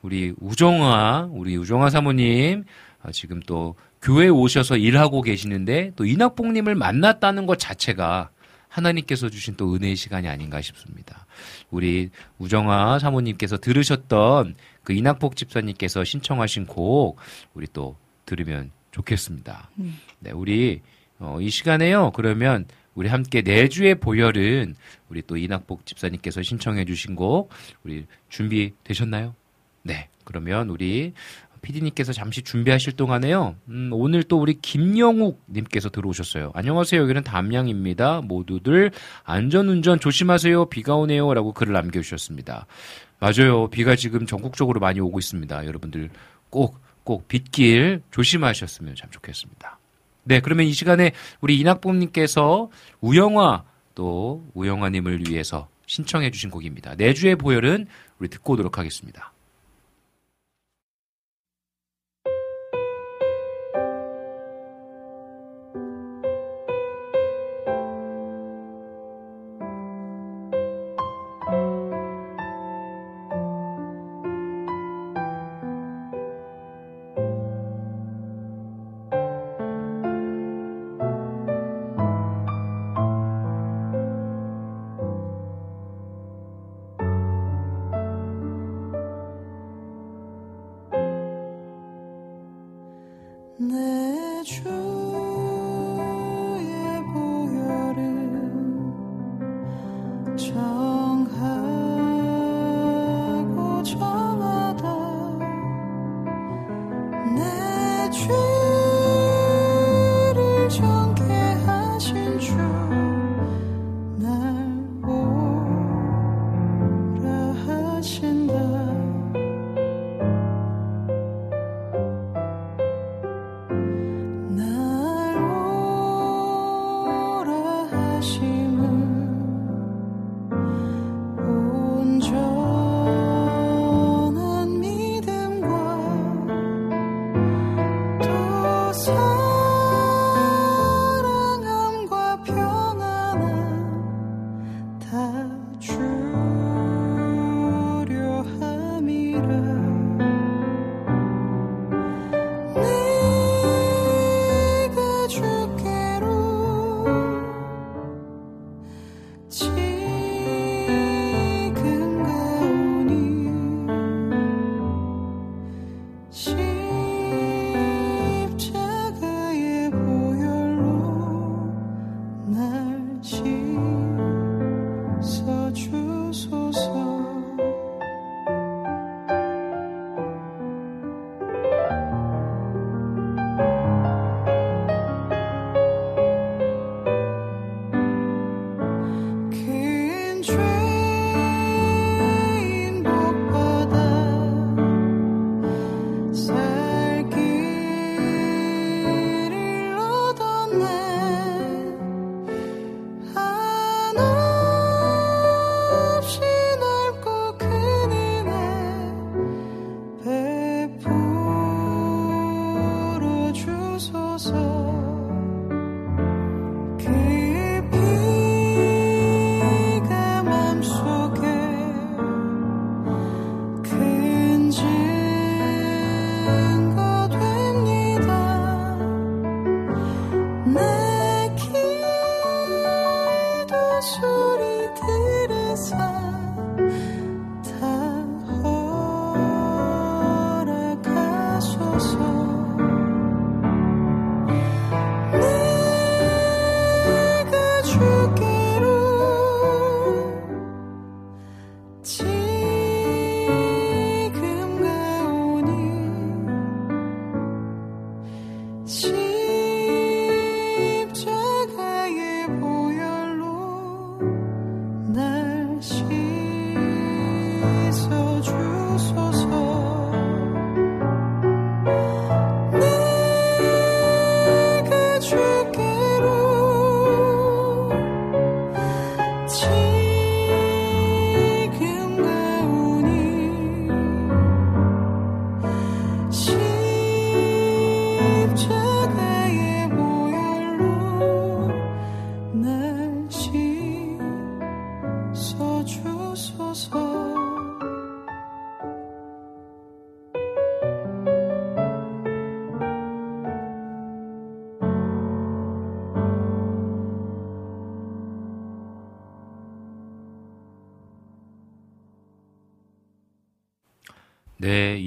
우리 우정화, 우리 우정화 사모님, 아, 지금 또 교회에 오셔서 일하고 계시는데 또 이낙봉님을 만났다는 것 자체가 하나님께서 주신 또 은혜의 시간이 아닌가 싶습니다. 우리 우정아 사모님께서 들으셨던 그 이낙복 집사님께서 신청하신 곡 우리 또 들으면 좋겠습니다. 음. 네, 우리 어, 이 시간에요. 그러면 우리 함께 내주의 보혈은 우리 또 이낙복 집사님께서 신청해 주신 곡 우리 준비되셨나요? 네. 그러면 우리 PD님께서 잠시 준비하실 동안에요. 음, 오늘 또 우리 김영욱 님께서 들어오셨어요. 안녕하세요. 여기는 담양입니다. 모두들 안전운전 조심하세요. 비가 오네요. 라고 글을 남겨주셨습니다. 맞아요. 비가 지금 전국적으로 많이 오고 있습니다. 여러분들 꼭, 꼭 빗길 조심하셨으면 참 좋겠습니다. 네, 그러면 이 시간에 우리 이낙봉님께서 우영화 또 우영화님을 위해서 신청해 주신 곡입니다. 내주의 보혈은 우리 듣고 오도록 하겠습니다.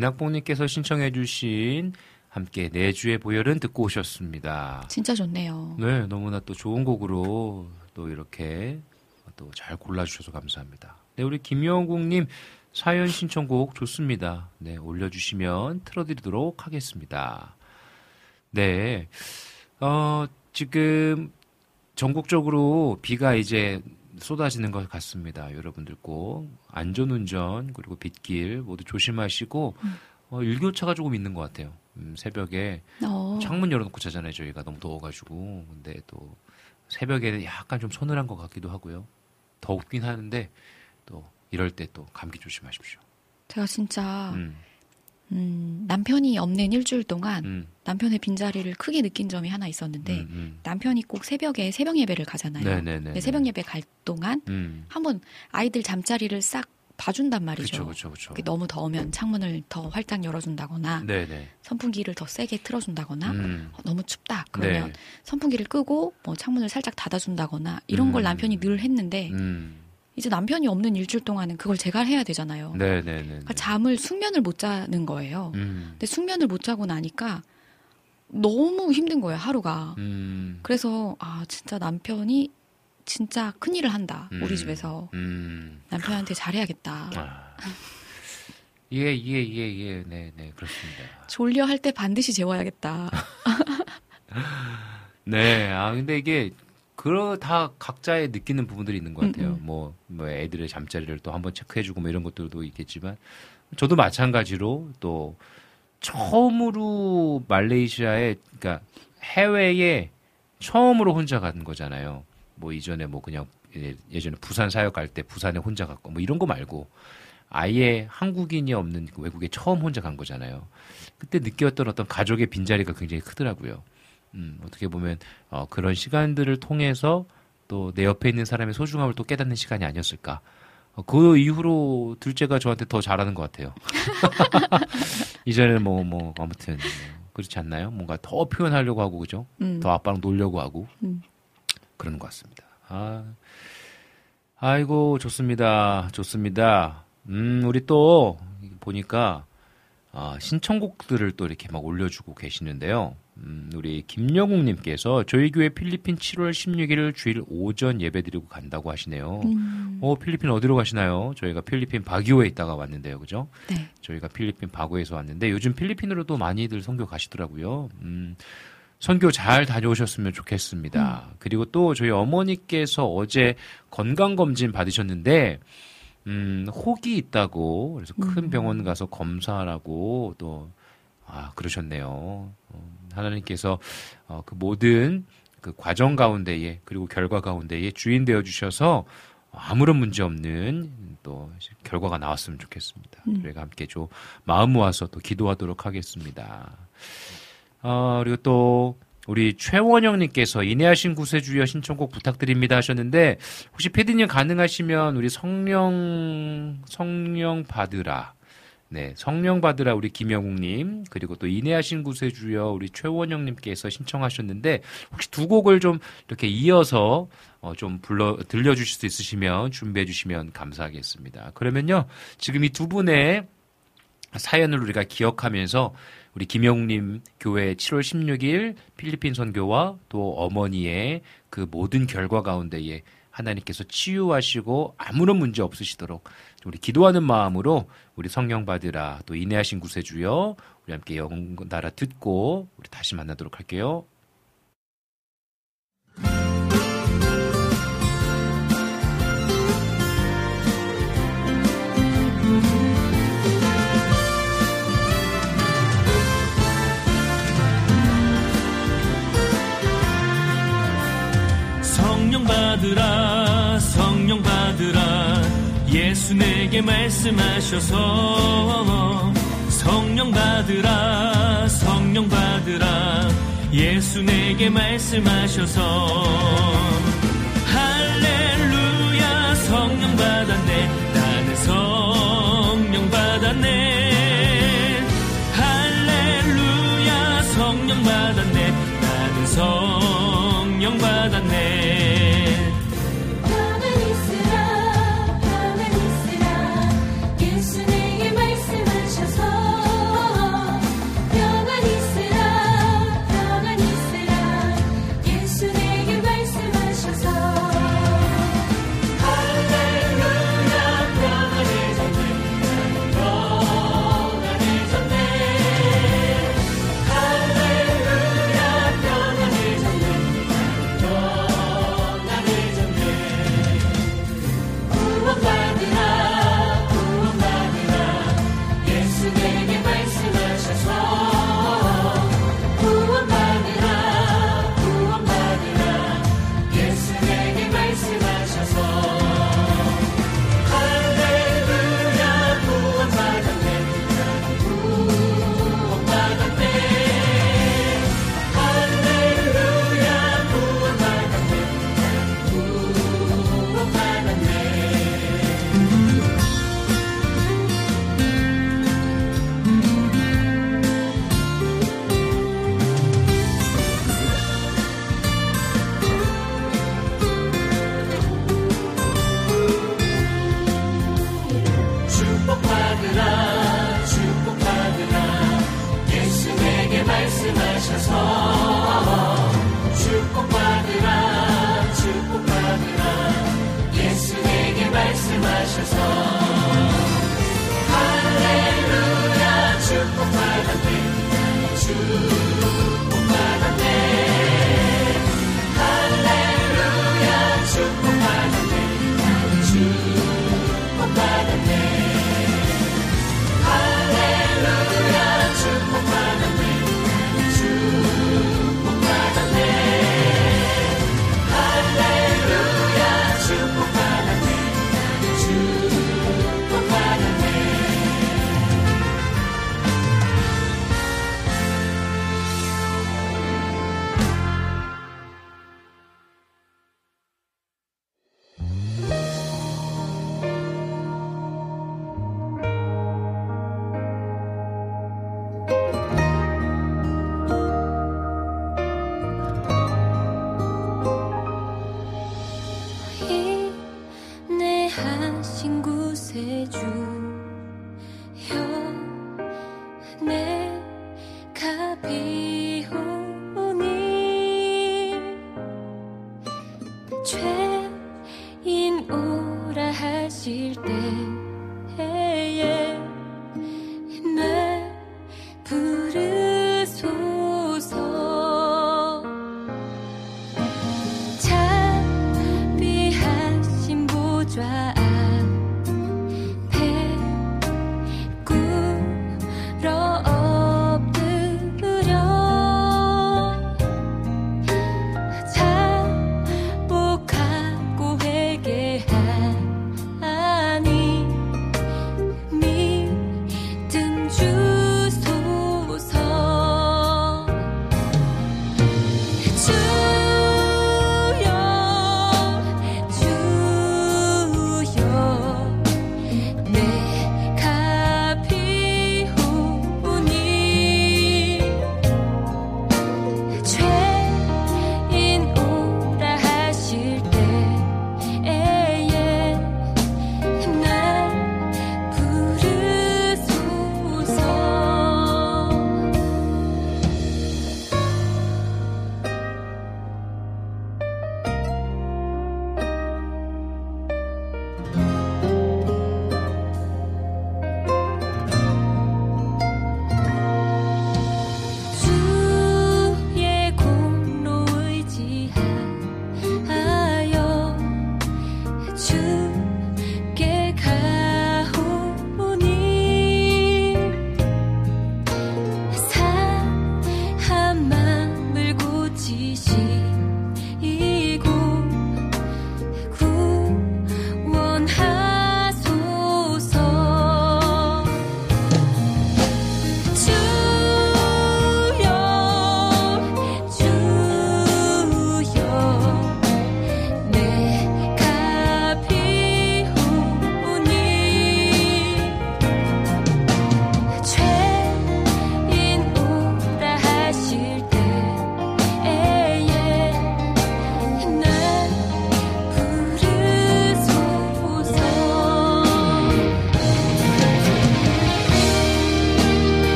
이낙봉님께서 신청해 주신 함께 내주의 보혈은 듣고 오셨습니다. 진짜 좋네요. 네, 너무나 또 좋은 곡으로 또 이렇게 또 잘 골라주셔서 감사합니다. 네, 우리 김영국님 사연 신청곡 좋습니다. 네, 올려주시면 틀어드리도록 하겠습니다. 네, 어, 지금 전국적으로 비가 이제 쏟아지는 것 같습니다. 여러분들 꼭 안전운전 그리고 빗길 모두 조심하시고 어, 일교차가 조금 있는 것 같아요. 음, 새벽에 어. 창문 열어놓고 자잖아요. 저희가 너무 더워가지고 근데 또 새벽에는 약간 좀 서늘한 것 같기도 하고요. 덥긴 하는데 또 이럴 때 또 감기 조심하십시오. 제가 진짜 음, 음, 남편이 없는 일주일 동안 음, 남편의 빈자리를 크게 느낀 점이 하나 있었는데 음, 음. 남편이 꼭 새벽에 새벽 예배를 가잖아요. 네네네. 근데 새벽 예배 갈 동안 음, 한번 아이들 잠자리를 싹 봐준단 말이죠. 그렇죠, 그렇죠. 그게 너무 더우면 창문을 더 활짝 열어준다거나 네네. 선풍기를 더 세게 틀어준다거나 음, 어, 너무 춥다 그러면 네. 선풍기를 끄고 뭐 창문을 살짝 닫아준다거나 이런 걸 음. 남편이 늘 했는데 음, 이제 남편이 없는 일주일 동안은 그걸 제가 해야 되잖아요. 네 네 네. 그러니까 잠을 숙면을 못 자는 거예요. 음, 근데 숙면을 못 자고 나니까 너무 힘든 거예요 하루가. 음, 그래서 아 진짜 남편이 진짜 큰 일을 한다 음. 우리 집에서 음. 남편한테 잘해야겠다. 아. 예, 예, 예, 예, 네, 네, 그렇습니다. 졸려 할 때 반드시 재워야겠다. 네, 아 근데 이게 그러 다 각자의 느끼는 부분들이 있는 것 같아요. 음, 음. 뭐, 뭐 애들의 잠자리를 또 한번 체크해주고 뭐 이런 것들도 있겠지만 저도 마찬가지로 또 처음으로 말레이시아에 그러니까 해외에 처음으로 혼자 가는 거잖아요. 뭐 이전에 뭐 그냥 예- 예전에 부산 사역 갈 때 부산에 혼자 갔고 뭐 이런 거 말고 아예 한국인이 없는 그 외국에 처음 혼자 간 거잖아요. 그때 느꼈던 어떤 가족의 빈자리가 굉장히 크더라고요. 음, 어떻게 보면 어, 그런 시간들을 통해서 또 내 옆에 있는 사람의 소중함을 또 깨닫는 시간이 아니었을까. 어, 그 이후로 둘째가 저한테 더 잘하는 것 같아요. 이전에는 뭐, 뭐, 아무튼, 뭐 그렇지 않나요? 뭔가 더 표현하려고 하고, 그죠? 음. 더 아빠랑 놀려고 하고, 음. 그러는 것 같습니다. 아, 아이고, 좋습니다. 좋습니다. 음, 우리 또, 보니까, 아, 신청곡들을 또 이렇게 막 올려주고 계시는데요. 음, 우리 김영웅님께서 저희 교회 필리핀 7월 16일 주일 오전 예배 드리고 간다고 하시네요. 음. 어, 필리핀 어디로 가시나요? 저희가 필리핀 바기오에 있다가 왔는데요. 그죠? 네. 저희가 필리핀 바고에서 왔는데 요즘 필리핀으로도 많이들 선교 가시더라고요. 음, 선교 잘 다녀오셨으면 좋겠습니다. 그리고 또 저희 어머니께서 어제 건강검진 받으셨는데, 음, 혹이 있다고, 그래서 큰 병원 가서 검사하라고 또, 아, 그러셨네요. 음, 하나님께서 어, 그 모든 그 과정 가운데에 그리고 결과 가운데에 주인 되어 주셔서 아무런 문제 없는 또 결과가 나왔으면 좋겠습니다. 음. 저희가 함께 좀 마음 모아서 또 기도하도록 하겠습니다. 어, 그리고 또 우리 최원영님께서 인내하신 구세주여 신청곡 부탁드립니다 하셨는데 혹시 피디님 가능하시면 우리 성령 성령 받으라 네 성령 받으라 우리 김영욱님 그리고 또 인내하신 구세주여 우리 최원영님께서 신청하셨는데 혹시 두 곡을 좀 이렇게 이어서 어, 좀 불러 들려주실 수 있으시면 준비해 주시면 감사하겠습니다. 그러면요 지금 이 두 분의 사연을 우리가 기억하면서 우리 김영님 교회 7월 16일 필리핀 선교와 또 어머니의 그 모든 결과 가운데에 하나님께서 치유하시고 아무런 문제 없으시도록 우리 기도하는 마음으로 우리 성령 받으라 또 인내하신 구세주여 우리 함께 영나라 듣고 우리 다시 만나도록 할게요. 예수 내게 말씀하셔서 성령 받으라 성령 받으라. 예수 내게 말씀하셔서 할렐루야 성령 받았네. 나는 성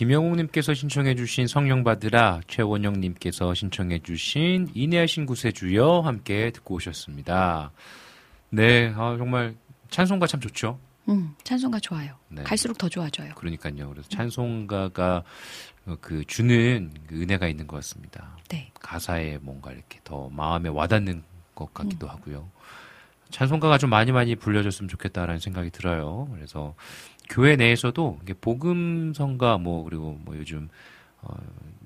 김영웅님께서 신청해주신 성령 받으라, 최원영님께서 신청해주신 인내하신 구세주여 함께 듣고 오셨습니다. 네, 아, 정말 찬송가 참 좋죠. 음, 찬송가 좋아요. 네. 갈수록 더 좋아져요. 그러니까요. 그래서 찬송가가 어, 그 주는 그 은혜가 있는 것 같습니다. 네. 가사에 뭔가 이렇게 더 마음에 와닿는 것 같기도 음. 하고요. 찬송가가 좀 많이 많이 불려졌으면 좋겠다라는 생각이 들어요. 그래서 교회 내에서도 이게 복음성가 뭐 그리고 뭐 요즘 어,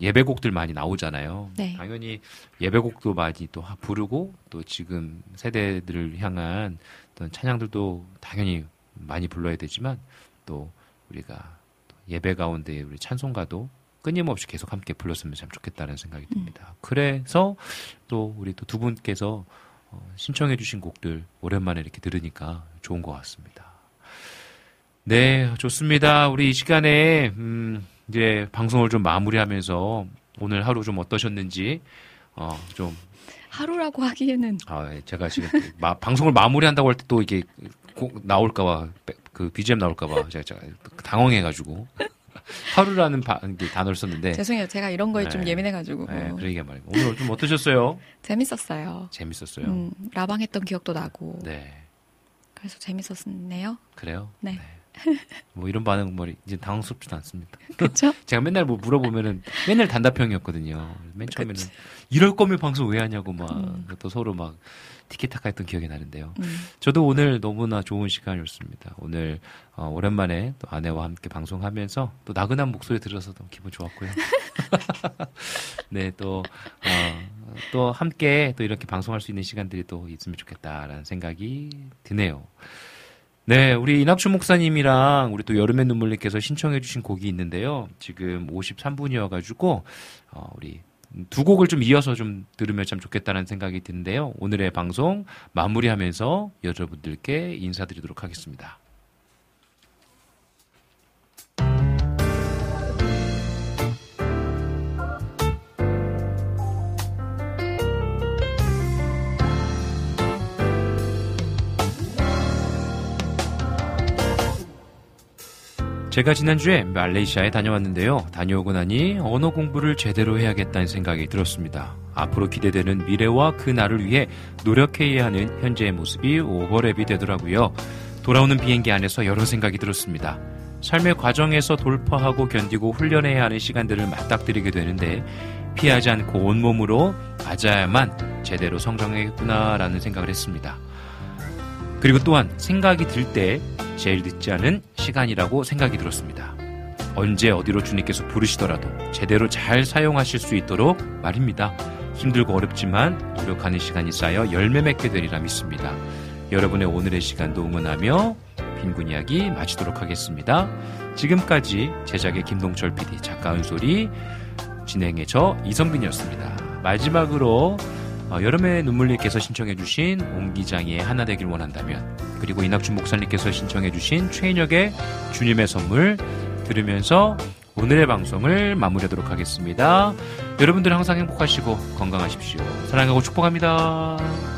예배곡들 많이 나오잖아요. 네. 당연히 예배곡도 많이 또 하- 부르고 또 지금 세대들을 향한 어떤 찬양들도 당연히 많이 불러야 되지만 또 우리가 또 예배 가운데 우리 찬송가도 끊임없이 계속 함께 불렀으면 참 좋겠다는 생각이 듭니다. 그래서 또 우리 또 두 분께서 어, 신청해 주신 곡들 오랜만에 이렇게 들으니까 좋은 것 같습니다. 네, 좋습니다. 우리 이 시간에 음, 이제 방송을 좀 마무리하면서 오늘 하루 좀 어떠셨는지 어, 좀 하루라고 하기에는 아, 예, 제가 지금 마- 방송을 마무리한다고 할 때 또 이게 고- 나올까봐 배- 그 BGM 나올까봐 제가, 제가 당황해가지고 하루라는 바- 이게 단어를 썼는데 죄송해요. 제가 이런 거에 좀 네. 예민해가지고 네, 그러니까 말이에요. 오늘 좀 어떠셨어요? 재밌었어요. 재밌었어요. 음, 라방했던 기억도 나고 네, 그래서 재밌었네요. 그래요. 네. 뭐 이런 반응 뭐 이제 당황스럽지도 않습니다. 그렇죠? 제가 맨날 뭐 물어보면은 맨날 단답형이었거든요. 맨 처음에는 이럴 거면 방송 왜 하냐고 막또 서로 막 티키타카 했던 기억이 나는데요. 음. 저도 오늘 너무나 좋은 시간이었습니다. 오늘 어, 오랜만에 또 아내와 함께 방송하면서 또 나긋한 목소리 들어서 너무 기분 좋았고요. 네, 또, 어, 또 함께 또 이렇게 방송할 수 있는 시간들이 또 있으면 좋겠다라는 생각이 드네요. 네, 우리 이낙춘 목사님이랑 우리 또 여름의 눈물님께서 신청해주신 곡이 있는데요. 지금 53분이어가지고, 어, 우리 두 곡을 좀 이어서 좀 들으면 참 좋겠다는 생각이 드는데요. 오늘의 방송 마무리하면서 여러분들께 인사드리도록 하겠습니다. 제가 지난주에 말레이시아에 다녀왔는데요. 다녀오고 나니 언어 공부를 제대로 해야겠다는 생각이 들었습니다. 앞으로 기대되는 미래와 그 날을 위해 노력해야 하는 현재의 모습이 오버랩이 되더라고요. 돌아오는 비행기 안에서 여러 생각이 들었습니다. 삶의 과정에서 돌파하고 견디고 훈련해야 하는 시간들을 맞닥뜨리게 되는데 피하지 않고 온몸으로 맞아야만 제대로 성장하겠구나라는 생각을 했습니다. 그리고 또한 생각이 들 때 제일 늦지 않은 시간이라고 생각이 들었습니다. 언제 어디로 주님께서 부르시더라도 제대로 잘 사용하실 수 있도록 말입니다. 힘들고 어렵지만 노력하는 시간이 쌓여 열매 맺게 되리라 믿습니다. 여러분의 오늘의 시간도 응원하며 빈곤 이야기 마치도록 하겠습니다. 지금까지 제작의 김동철 PD, 작가 은솔이 진행의 저 이성빈이었습니다. 마지막으로 어, 여름의 눈물님께서 신청해주신 옹기장의 하나 되길 원한다면 그리고 이낙준 목사님께서 신청해주신 최인혁의 주님의 선물 들으면서 오늘의 방송을 마무리하도록 하겠습니다. 여러분들 항상 행복하시고 건강하십시오. 사랑하고 축복합니다.